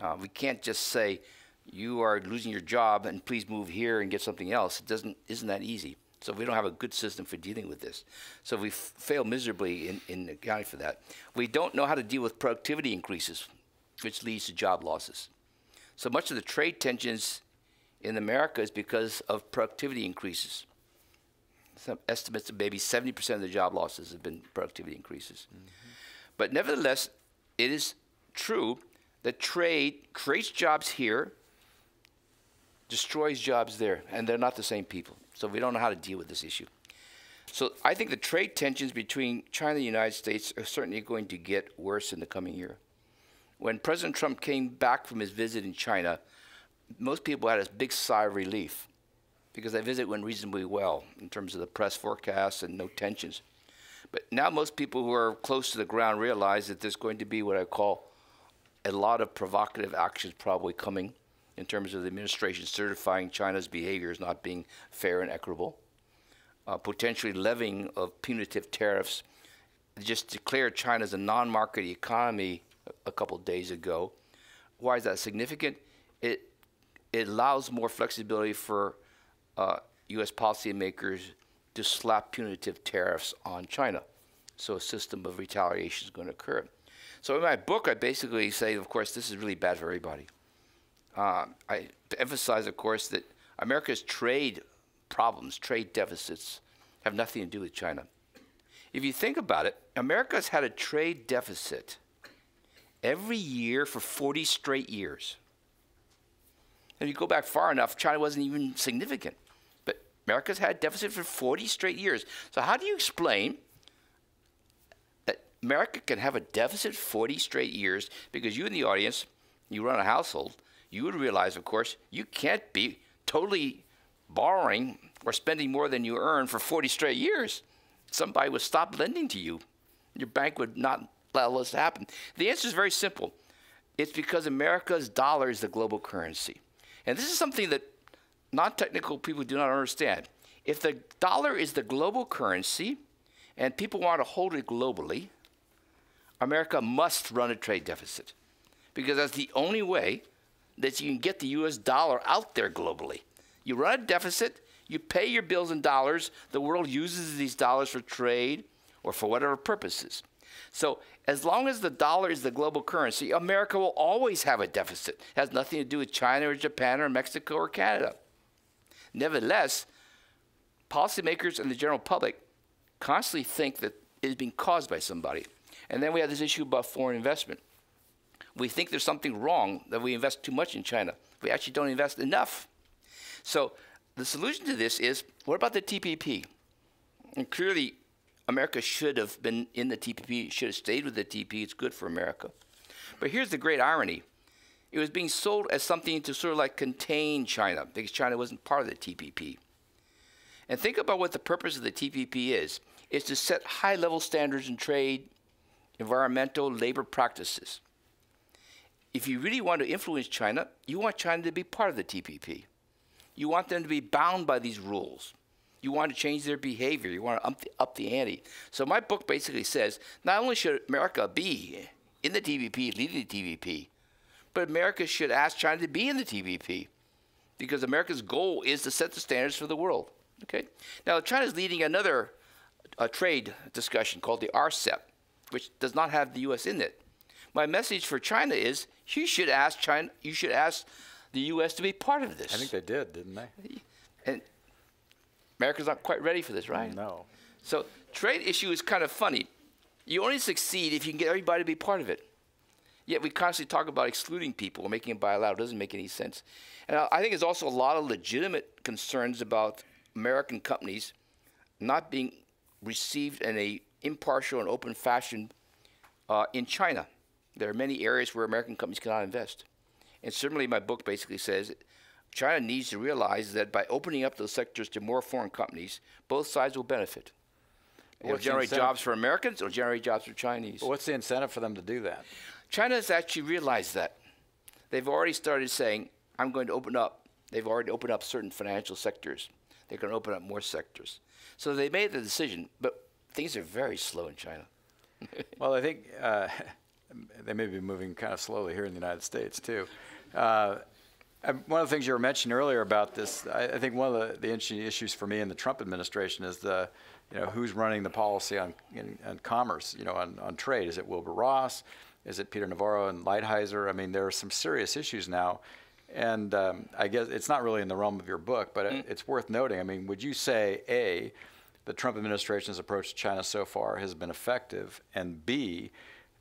Uh, we can't just say, you are losing your job and please move here and get something else. It doesn't isn't that easy. So we don't have a good system for dealing with this. So we fail miserably in, in accounting for that. We don't know how to deal with productivity increases, which leads to job losses. So much of the trade tensions in America is because of productivity increases. Some estimates of maybe 70% of the job losses have been productivity increases. Mm -hmm. But nevertheless, it is true that trade creates jobs here destroys jobs there, and they're not the same people. So we don't know how to deal with this issue. So I think the trade tensions between China and the United States are certainly going to get worse in the coming year. When President Trump came back from his visit in China, most people had a big sigh of relief because that visit went reasonably well in terms of the press forecasts and no tensions. But now most people who are close to the ground realize that there's going to be what I call a lot of provocative actions probably coming in terms of the administration certifying China's behavior as not being fair and equitable, uh, potentially levying of punitive tariffs. Just declared China as a non-market economy a, a couple days ago. Why is that significant? It it allows more flexibility for uh, U.S. policymakers to slap punitive tariffs on China. So a system of retaliation is going to occur. So in my book, I basically say, of course, this is really bad for everybody. Uh, I emphasize, of course, that America's trade problems, trade deficits, have nothing to do with China. If you think about it, America's had a trade deficit every year for 40 straight years. If you go back far enough, China wasn't even significant. But America's had a deficit for 40 straight years. So how do you explain that America can have a deficit 40 straight years because you in the audience, you run a household, you would realize, of course, you can't be totally borrowing or spending more than you earn for 40 straight years. Somebody would stop lending to you. Your bank would not allow this happen. The answer is very simple. It's because America's dollar is the global currency. And this is something that non-technical people do not understand. If the dollar is the global currency and people want to hold it globally, America must run a trade deficit because that's the only way that you can get the US dollar out there globally. You run a deficit, you pay your bills in dollars, the world uses these dollars for trade or for whatever purposes. So as long as the dollar is the global currency, America will always have a deficit. It has nothing to do with China or Japan or Mexico or Canada. Nevertheless, policymakers and the general public constantly think that it is being caused by somebody. And then we have this issue about foreign investment. We think there's something wrong that we invest too much in China. We actually don't invest enough. So the solution to this is what about the TPP? And clearly, America should have been in the TPP, should have stayed with the TPP. It's good for America. But here's the great irony. It was being sold as something to sort of like contain China because China wasn't part of the TPP. And think about what the purpose of the TPP is. It's to set high level standards in trade, environmental, labor practices. If you really want to influence China, you want China to be part of the TPP. You want them to be bound by these rules. You want to change their behavior. You want to up the, up the ante. So my book basically says not only should America be in the TPP, leading the TPP, but America should ask China to be in the TPP because America's goal is to set the standards for the world. Okay. Now China is leading another uh, trade discussion called the RCEP, which does not have the U.S. in it. My message for China is you should ask China. You should ask the U.S. to be part of this. I think they did, didn't they? And America's not quite ready for this, right? No. So trade issue is kind of funny. You only succeed if you can get everybody to be part of it. Yet we constantly talk about excluding people or making it bilateral. It doesn't make any sense. And I think there's also a lot of legitimate concerns about American companies not being received in a impartial and open fashion uh, in China. There are many areas where American companies cannot invest. And certainly my book basically says China needs to realize that by opening up those sectors to more foreign companies, both sides will benefit. It'll What's generate jobs for Americans, it'll generate jobs for Chinese. What's the incentive for them to do that? China has actually realized that. They've already started saying, I'm going to open up. They've already opened up certain financial sectors. They're going to open up more sectors. So they made the decision, but things are very slow in China. Well, I think uh, they may be moving kind of slowly here in the United States too. Uh, one of the things you were mentioning earlier about this, I, I think one of the, the interesting issues for me in the Trump administration is the, you know, who's running the policy on, in, on commerce, you know, on, on trade. Is it Wilbur Ross? Is it Peter Navarro and Lighthizer? I mean, there are some serious issues now. And um, I guess it's not really in the realm of your book, but it, it's worth noting. I mean, would you say, A, the Trump administration's approach to China so far has been effective, and B,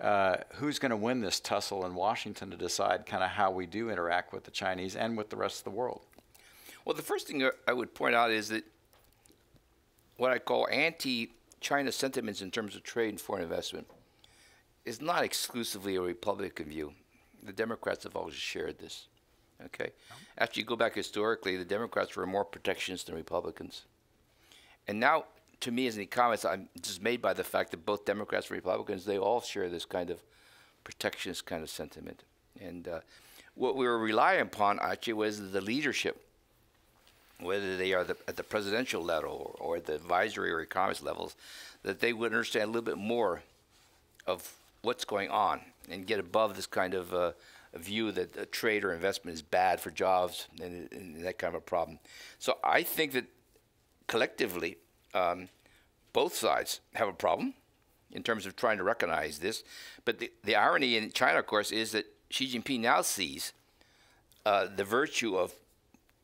uh, who's going to win this tussle in Washington to decide kind of how we do interact with the Chinese and with the rest of the world? Well, the first thing I would point out is that what I call anti-China sentiments in terms of trade and foreign investment is not exclusively a Republican view. The Democrats have always shared this. Okay, after you go back historically, the Democrats were more protectionist than Republicans, and now, to me as an economist, I'm just made by the fact that both Democrats and Republicans they all share this kind of protectionist kind of sentiment. And uh, what we were relying upon actually was the leadership whether they are the, at the presidential level or, or the advisory or economist levels, that they would understand a little bit more of what's going on and get above this kind of uh, view that trade or investment is bad for jobs and, and, that kind of a problem. So I think that collectively, um, both sides have a problem in terms of trying to recognize this. But the, the irony in China, of course, is that Xi Jinping now sees uh, the virtue of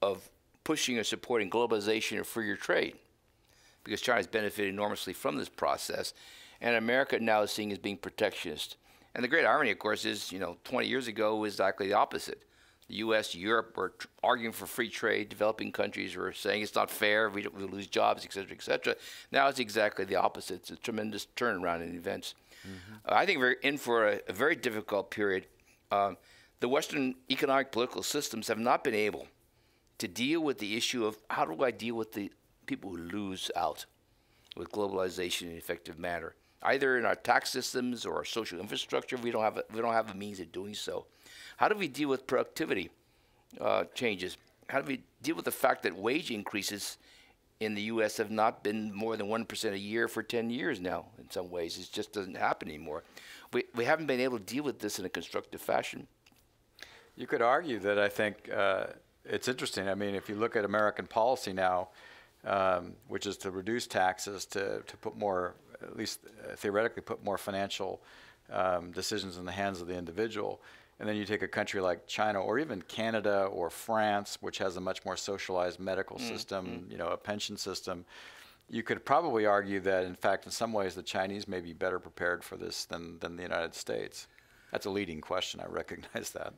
of pushing or supporting globalization or freer trade because China has benefited enormously from this process. And America now is seen as being protectionist. And the great irony, of course, is, you know, 20 years ago was exactly the opposite. The U.S., Europe were arguing for free trade. Developing countries were saying it's not fair, we, we lose jobs, et cetera, et cetera. Now it's exactly the opposite. It's a tremendous turnaround in events. Mm-hmm. Uh, I think we're in for a, a very difficult period. Uh, the Western economic political systems have not been able – to deal with the issue of how do I deal with the people who lose out with globalization in an effective manner, either in our tax systems or our social infrastructure. We don't have a, we don't have the means of doing so. How do we deal with productivity uh, changes? How do we deal with the fact that wage increases in the U.S. have not been more than one percent a year for ten years now? In some ways, it just doesn't happen anymore. We we haven't been able to deal with this in a constructive fashion. You could argue that I think. Uh, it's interesting. I mean, if you look at American policy now, um, which is to reduce taxes, to, to put more, at least uh, theoretically, put more financial um, decisions in the hands of the individual. And then you take a country like China or even Canada or France, which has a much more socialized medical mm, system, mm. you know, a pension system. You could probably argue that, in fact, in some ways, the Chinese may be better prepared for this than, than the United States. That's a leading question. I recognize that.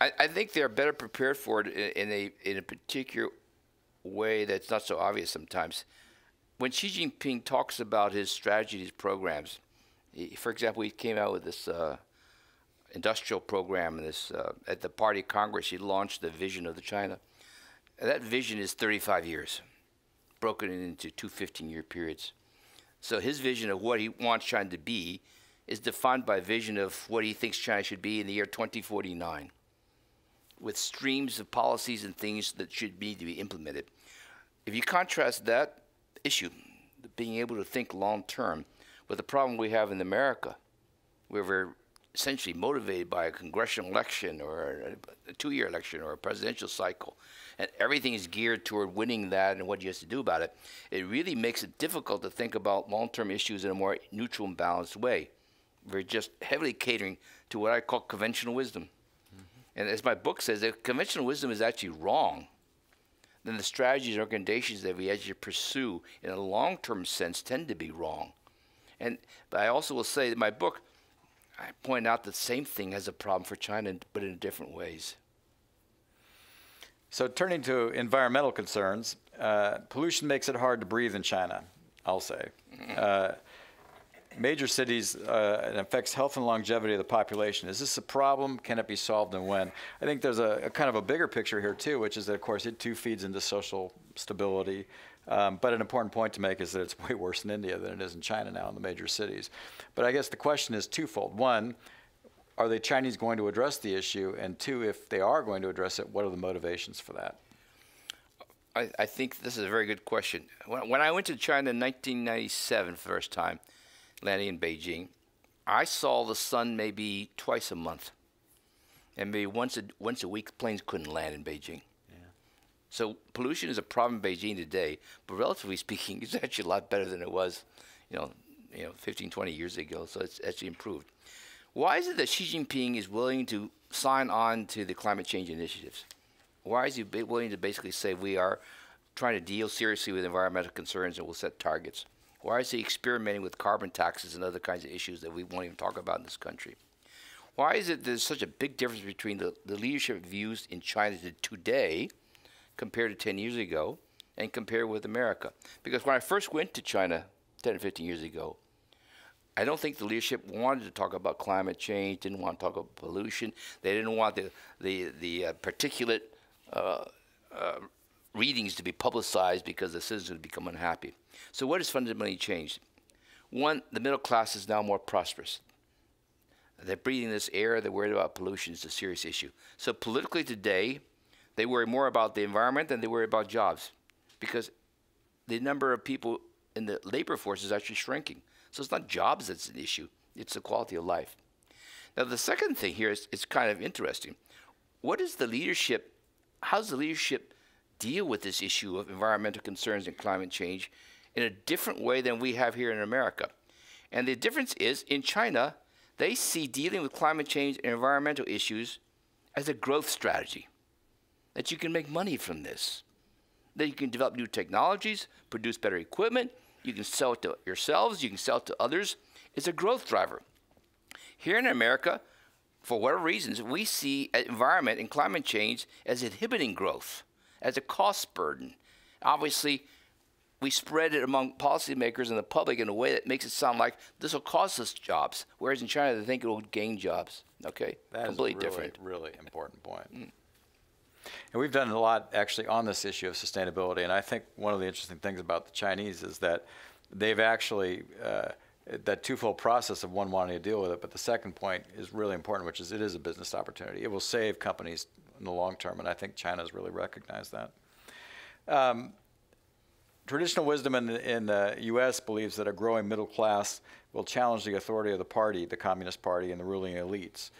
I, I think they're better prepared for it in, in a in a particular way that's not so obvious sometimes. When Xi Jinping talks about his strategy, his programs, he, for example, he came out with this uh, industrial program. This uh, at the Party Congress, he launched the vision of the China. And that vision is 35 years, broken into two 15-year periods. So his vision of what he wants China to be is defined by vision of what he thinks China should be in the year 2049 with streams of policies and things that should need to be implemented. If you contrast that issue, being able to think long term, with the problem we have in America, where we're essentially motivated by a congressional election or a two year election or a presidential cycle, and everything is geared toward winning that and what you have to do about it, it really makes it difficult to think about long term issues in a more neutral and balanced way. We're just heavily catering to what I call conventional wisdom. Mm-hmm. And as my book says, if conventional wisdom is actually wrong, then the strategies and recommendations that we actually pursue in a long term sense tend to be wrong. And but I also will say that my book, I point out the same thing has a problem for China, but in different ways. So turning to environmental concerns, uh, pollution makes it hard to breathe in China. I'll say. Mm-hmm. Uh, major cities, uh, it affects health and longevity of the population. Is this a problem? Can it be solved and when? I think there's a, a kind of a bigger picture here too, which is that of course it too feeds into social stability. Um, but an important point to make is that it's way worse in India than it is in China now in the major cities. But I guess the question is twofold. One, are the Chinese going to address the issue? And two, if they are going to address it, what are the motivations for that? I, I think this is a very good question. When, when I went to China in 1997 first time, landing in Beijing, I saw the sun maybe twice a month, and maybe once a once a week. Planes couldn't land in Beijing. So pollution is a problem in Beijing today, but relatively speaking, it's actually a lot better than it was, you know, you know, 15, 20 years ago. So it's actually improved. Why is it that Xi Jinping is willing to sign on to the climate change initiatives? Why is he willing to basically say we are trying to deal seriously with environmental concerns and we'll set targets? Why is he experimenting with carbon taxes and other kinds of issues that we won't even talk about in this country? Why is it there's such a big difference between the, the leadership views in China today compared to 10 years ago and compare with America. Because when I first went to China 10 or 15 years ago, I don't think the leadership wanted to talk about climate change, didn't want to talk about pollution. They didn't want the, the, the uh, particulate uh, uh, readings to be publicized because the citizens would become unhappy. So, what has fundamentally changed? One, the middle class is now more prosperous. They're breathing this air, they're worried about pollution, it's a serious issue. So, politically today, they worry more about the environment than they worry about jobs because the number of people in the labor force is actually shrinking. So it's not jobs that's an issue, it's the quality of life. Now, the second thing here is it's kind of interesting. What is the leadership, how does the leadership deal with this issue of environmental concerns and climate change in a different way than we have here in America? And the difference is in China, they see dealing with climate change and environmental issues as a growth strategy, that you can make money from this, that you can develop new technologies, produce better equipment, you can sell it to yourselves, you can sell it to others. It's a growth driver. Here in America, for whatever reasons, we see environment and climate change as inhibiting growth, as a cost burden. Obviously, we spread it among policymakers and the public in a way that makes it sound like this will cost us jobs, whereas in China they think it will gain jobs. Okay, that completely really, different. Really important point. Mm. And we've done a lot actually on this issue of sustainability. And I think one of the interesting things about the Chinese is that they've actually, uh, that twofold process of one wanting to deal with it, but the second point is really important, which is it is a business opportunity. It will save companies in the long term, and I think China has really recognized that. Um, traditional wisdom in the, in the U.S. believes that a growing middle class will challenge the authority of the party, the Communist Party, and the ruling elites.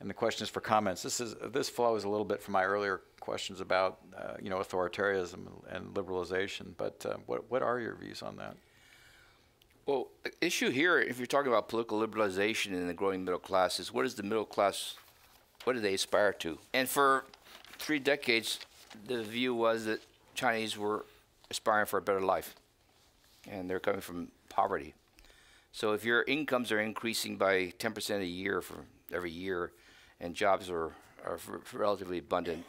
And the question is for comments. This is this flows a little bit from my earlier questions about uh, you know authoritarianism and liberalization. But uh, what what are your views on that? Well, the issue here, if you're talking about political liberalization and the growing middle class, is what is the middle class? What do they aspire to? And for three decades, the view was that Chinese were aspiring for a better life, and they're coming from poverty. So if your incomes are increasing by 10% a year for every year, and jobs are, are relatively abundant,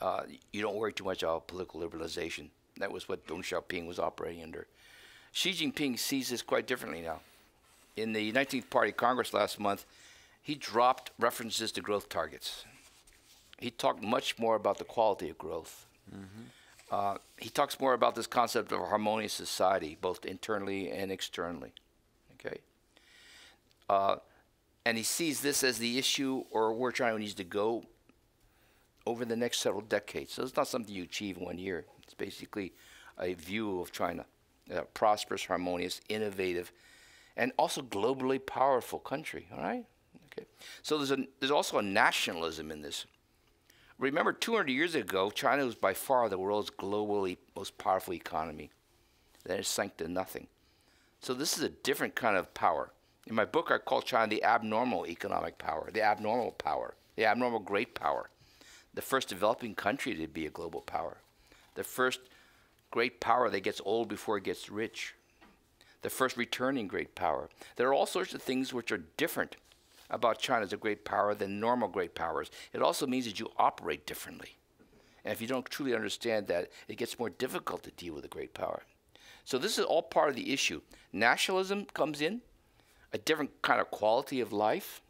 uh, you don't worry too much about political liberalization. That was what Deng Xiaoping was operating under. Xi Jinping sees this quite differently now. In the 19th Party Congress last month, he dropped references to growth targets. He talked much more about the quality of growth. Mm-hmm. Uh, he talks more about this concept of a harmonious society, both internally and externally. Okay. Uh, and he sees this as the issue or where China needs to go over the next several decades. So it's not something you achieve in one year. It's basically a view of China, a uh, prosperous, harmonious, innovative, and also globally powerful country. All right. Okay. So there's a there's also a nationalism in this. Remember, 200 years ago, China was by far the world's globally most powerful economy. Then it sank to nothing. So this is a different kind of power. In my book, I call China the abnormal economic power, the abnormal power, the abnormal great power, the first developing country to be a global power, the first great power that gets old before it gets rich, the first returning great power. There are all sorts of things which are different about China as a great power than normal great powers. It also means that you operate differently. And if you don't truly understand that, it gets more difficult to deal with a great power. So this is all part of the issue. Nationalism comes in, a different kind of quality of life.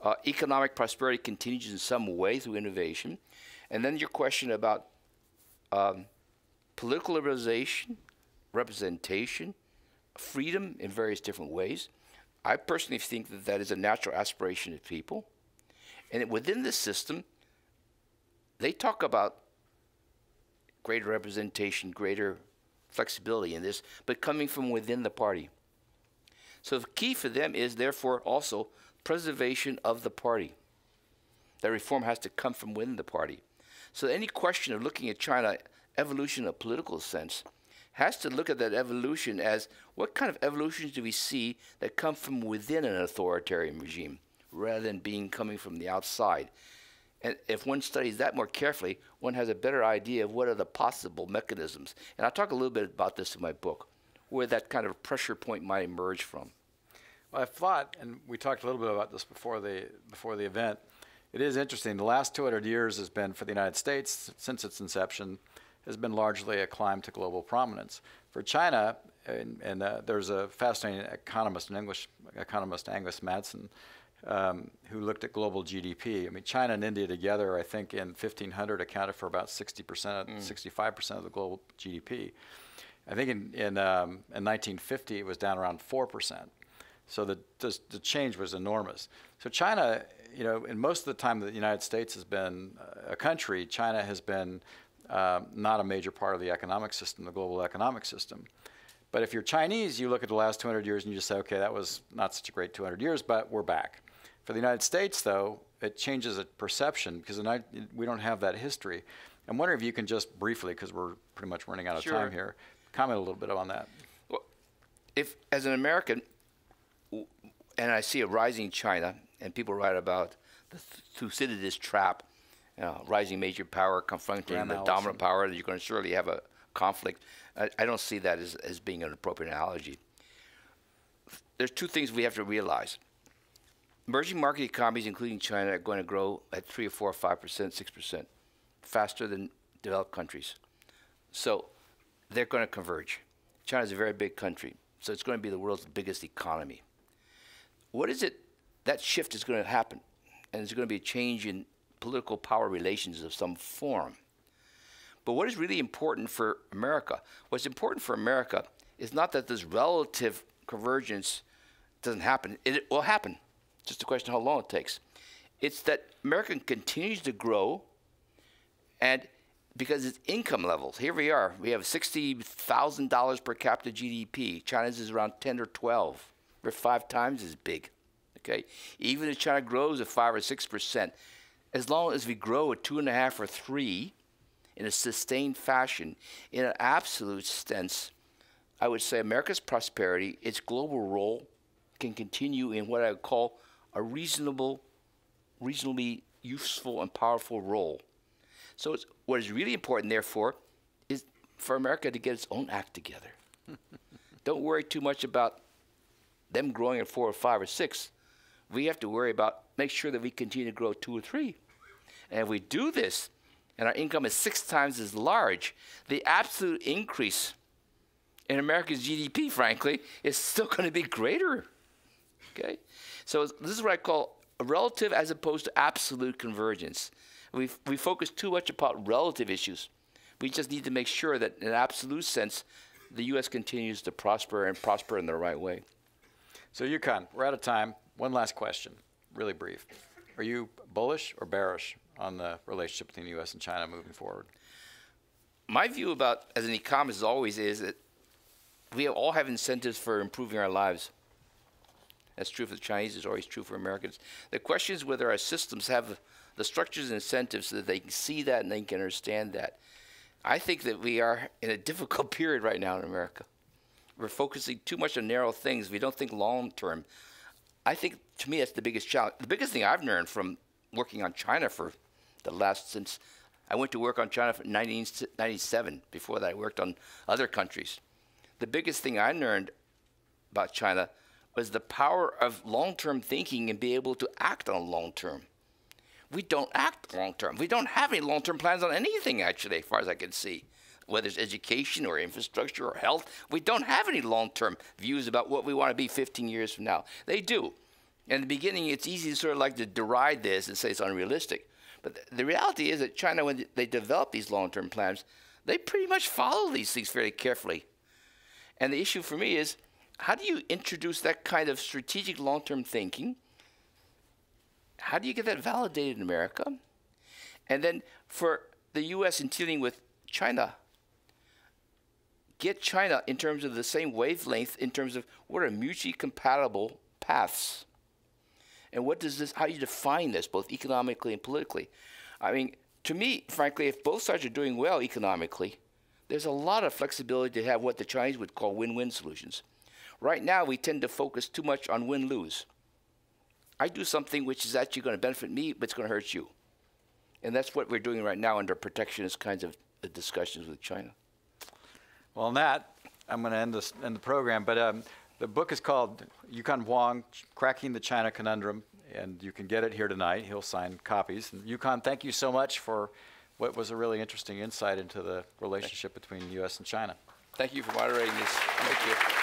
Uh, economic prosperity continues in some way through innovation. And then your question about um, political liberalization, representation, freedom in various different ways. I personally think that that is a natural aspiration of people. And within this system, they talk about greater representation, greater flexibility in this, but coming from within the party. So the key for them is therefore also preservation of the party. That reform has to come from within the party. So any question of looking at China evolution in a political sense has to look at that evolution as what kind of evolutions do we see that come from within an authoritarian regime rather than being coming from the outside. And if one studies that more carefully, one has a better idea of what are the possible mechanisms. And I'll talk a little bit about this in my book, where that kind of pressure point might emerge from. I thought, and we talked a little bit about this before the before the event. It is interesting. The last 200 years has been for the United States since its inception has been largely a climb to global prominence. For China, and, and uh, there's a fascinating economist, an English economist, Angus Maddison, um, who looked at global GDP. I mean, China and India together, I think in 1500 accounted for about 60%, mm. 65% of the global GDP. I think in, in, um, in 1950 it was down around 4%. So the, the, the, change was enormous. So China, you know, in most of the time that the United States has been a country, China has been um, not a major part of the economic system, the global economic system. But if you're Chinese, you look at the last 200 years and you just say, okay, that was not such a great 200 years, but we're back. For the United States, though, it changes a perception because we don't have that history. I'm wondering if you can just briefly, because we're pretty much running out of sure. time here, comment a little bit on that. Well, if as an American, and I see a rising China, and people write about the Thucydides trap, you know, rising major power confronting Graham the Allison. dominant power, you're going to surely have a conflict. I, I don't see that as, as being an appropriate analogy. There's two things we have to realize emerging market economies, including China, are going to grow at three or four, or five percent, six percent, faster than developed countries. So they're going to converge. China is a very big country, so it's going to be the world's biggest economy. What is it? That shift is going to happen, and there's going to be a change in political power relations of some form. But what is really important for America? What's important for America is not that this relative convergence doesn't happen. It will happen just a question of how long it takes. It's that America continues to grow, and because its income levels, here we are, we have $60,000 per capita GDP. China's is around 10 or 12. We're five times as big. Okay, even if China grows at five or six percent, as long as we grow at two and a half or three in a sustained fashion, in an absolute sense, I would say America's prosperity, its global role, can continue in what I would call a reasonable, reasonably useful and powerful role. So what is really important, therefore, is for America to get its own act together. Don't worry too much about them growing at four or five or six. We have to worry about make sure that we continue to grow two or three. And if we do this, and our income is six times as large, the absolute increase in America's GDP, frankly, is still going to be greater. Okay? So this is what I call relative as opposed to absolute convergence. We, we focus too much upon relative issues. We just need to make sure that in an absolute sense, the U.S. continues to prosper and prosper in the right way. So Yukon, we're out of time. One last question, really brief. Are you bullish or bearish on the relationship between the U.S. and China moving forward? My view about, as an economist always, is that we all have incentives for improving our lives. That's true for the Chinese, it's always true for Americans. The question is whether our systems have the structures and incentives so that they can see that and they can understand that. I think that we are in a difficult period right now in America. We're focusing too much on narrow things. We don't think long term. I think to me that's the biggest challenge. The biggest thing I've learned from working on China for the last since I went to work on China in 1997. Before that, I worked on other countries. The biggest thing I learned about China was the power of long-term thinking and be able to act on long-term. We don't act long-term. We don't have any long-term plans on anything, actually, as far as I can see. Whether it's education or infrastructure or health, we don't have any long-term views about what we want to be 15 years from now. They do. In the beginning, it's easy to sort of like to deride this and say it's unrealistic. But the reality is that China, when they develop these long-term plans, they pretty much follow these things very carefully. And the issue for me is how do you introduce that kind of strategic long term thinking? How do you get that validated in America? And then for the US in dealing with China, get China in terms of the same wavelength in terms of what are mutually compatible paths. And what does this, how do you define this, both economically and politically? I mean, to me, frankly, if both sides are doing well economically, there's a lot of flexibility to have what the Chinese would call win win solutions. Right now, we tend to focus too much on win lose. I do something which is actually going to benefit me, but it's going to hurt you. And that's what we're doing right now under protectionist kinds of uh, discussions with China. Well, on that, I'm going to end, this, end the program. But um, the book is called Yukon Huang Cracking the China Conundrum, and you can get it here tonight. He'll sign copies. And Yukon, thank you so much for what was a really interesting insight into the relationship between the U.S. and China. Thank you for moderating this. Thank you.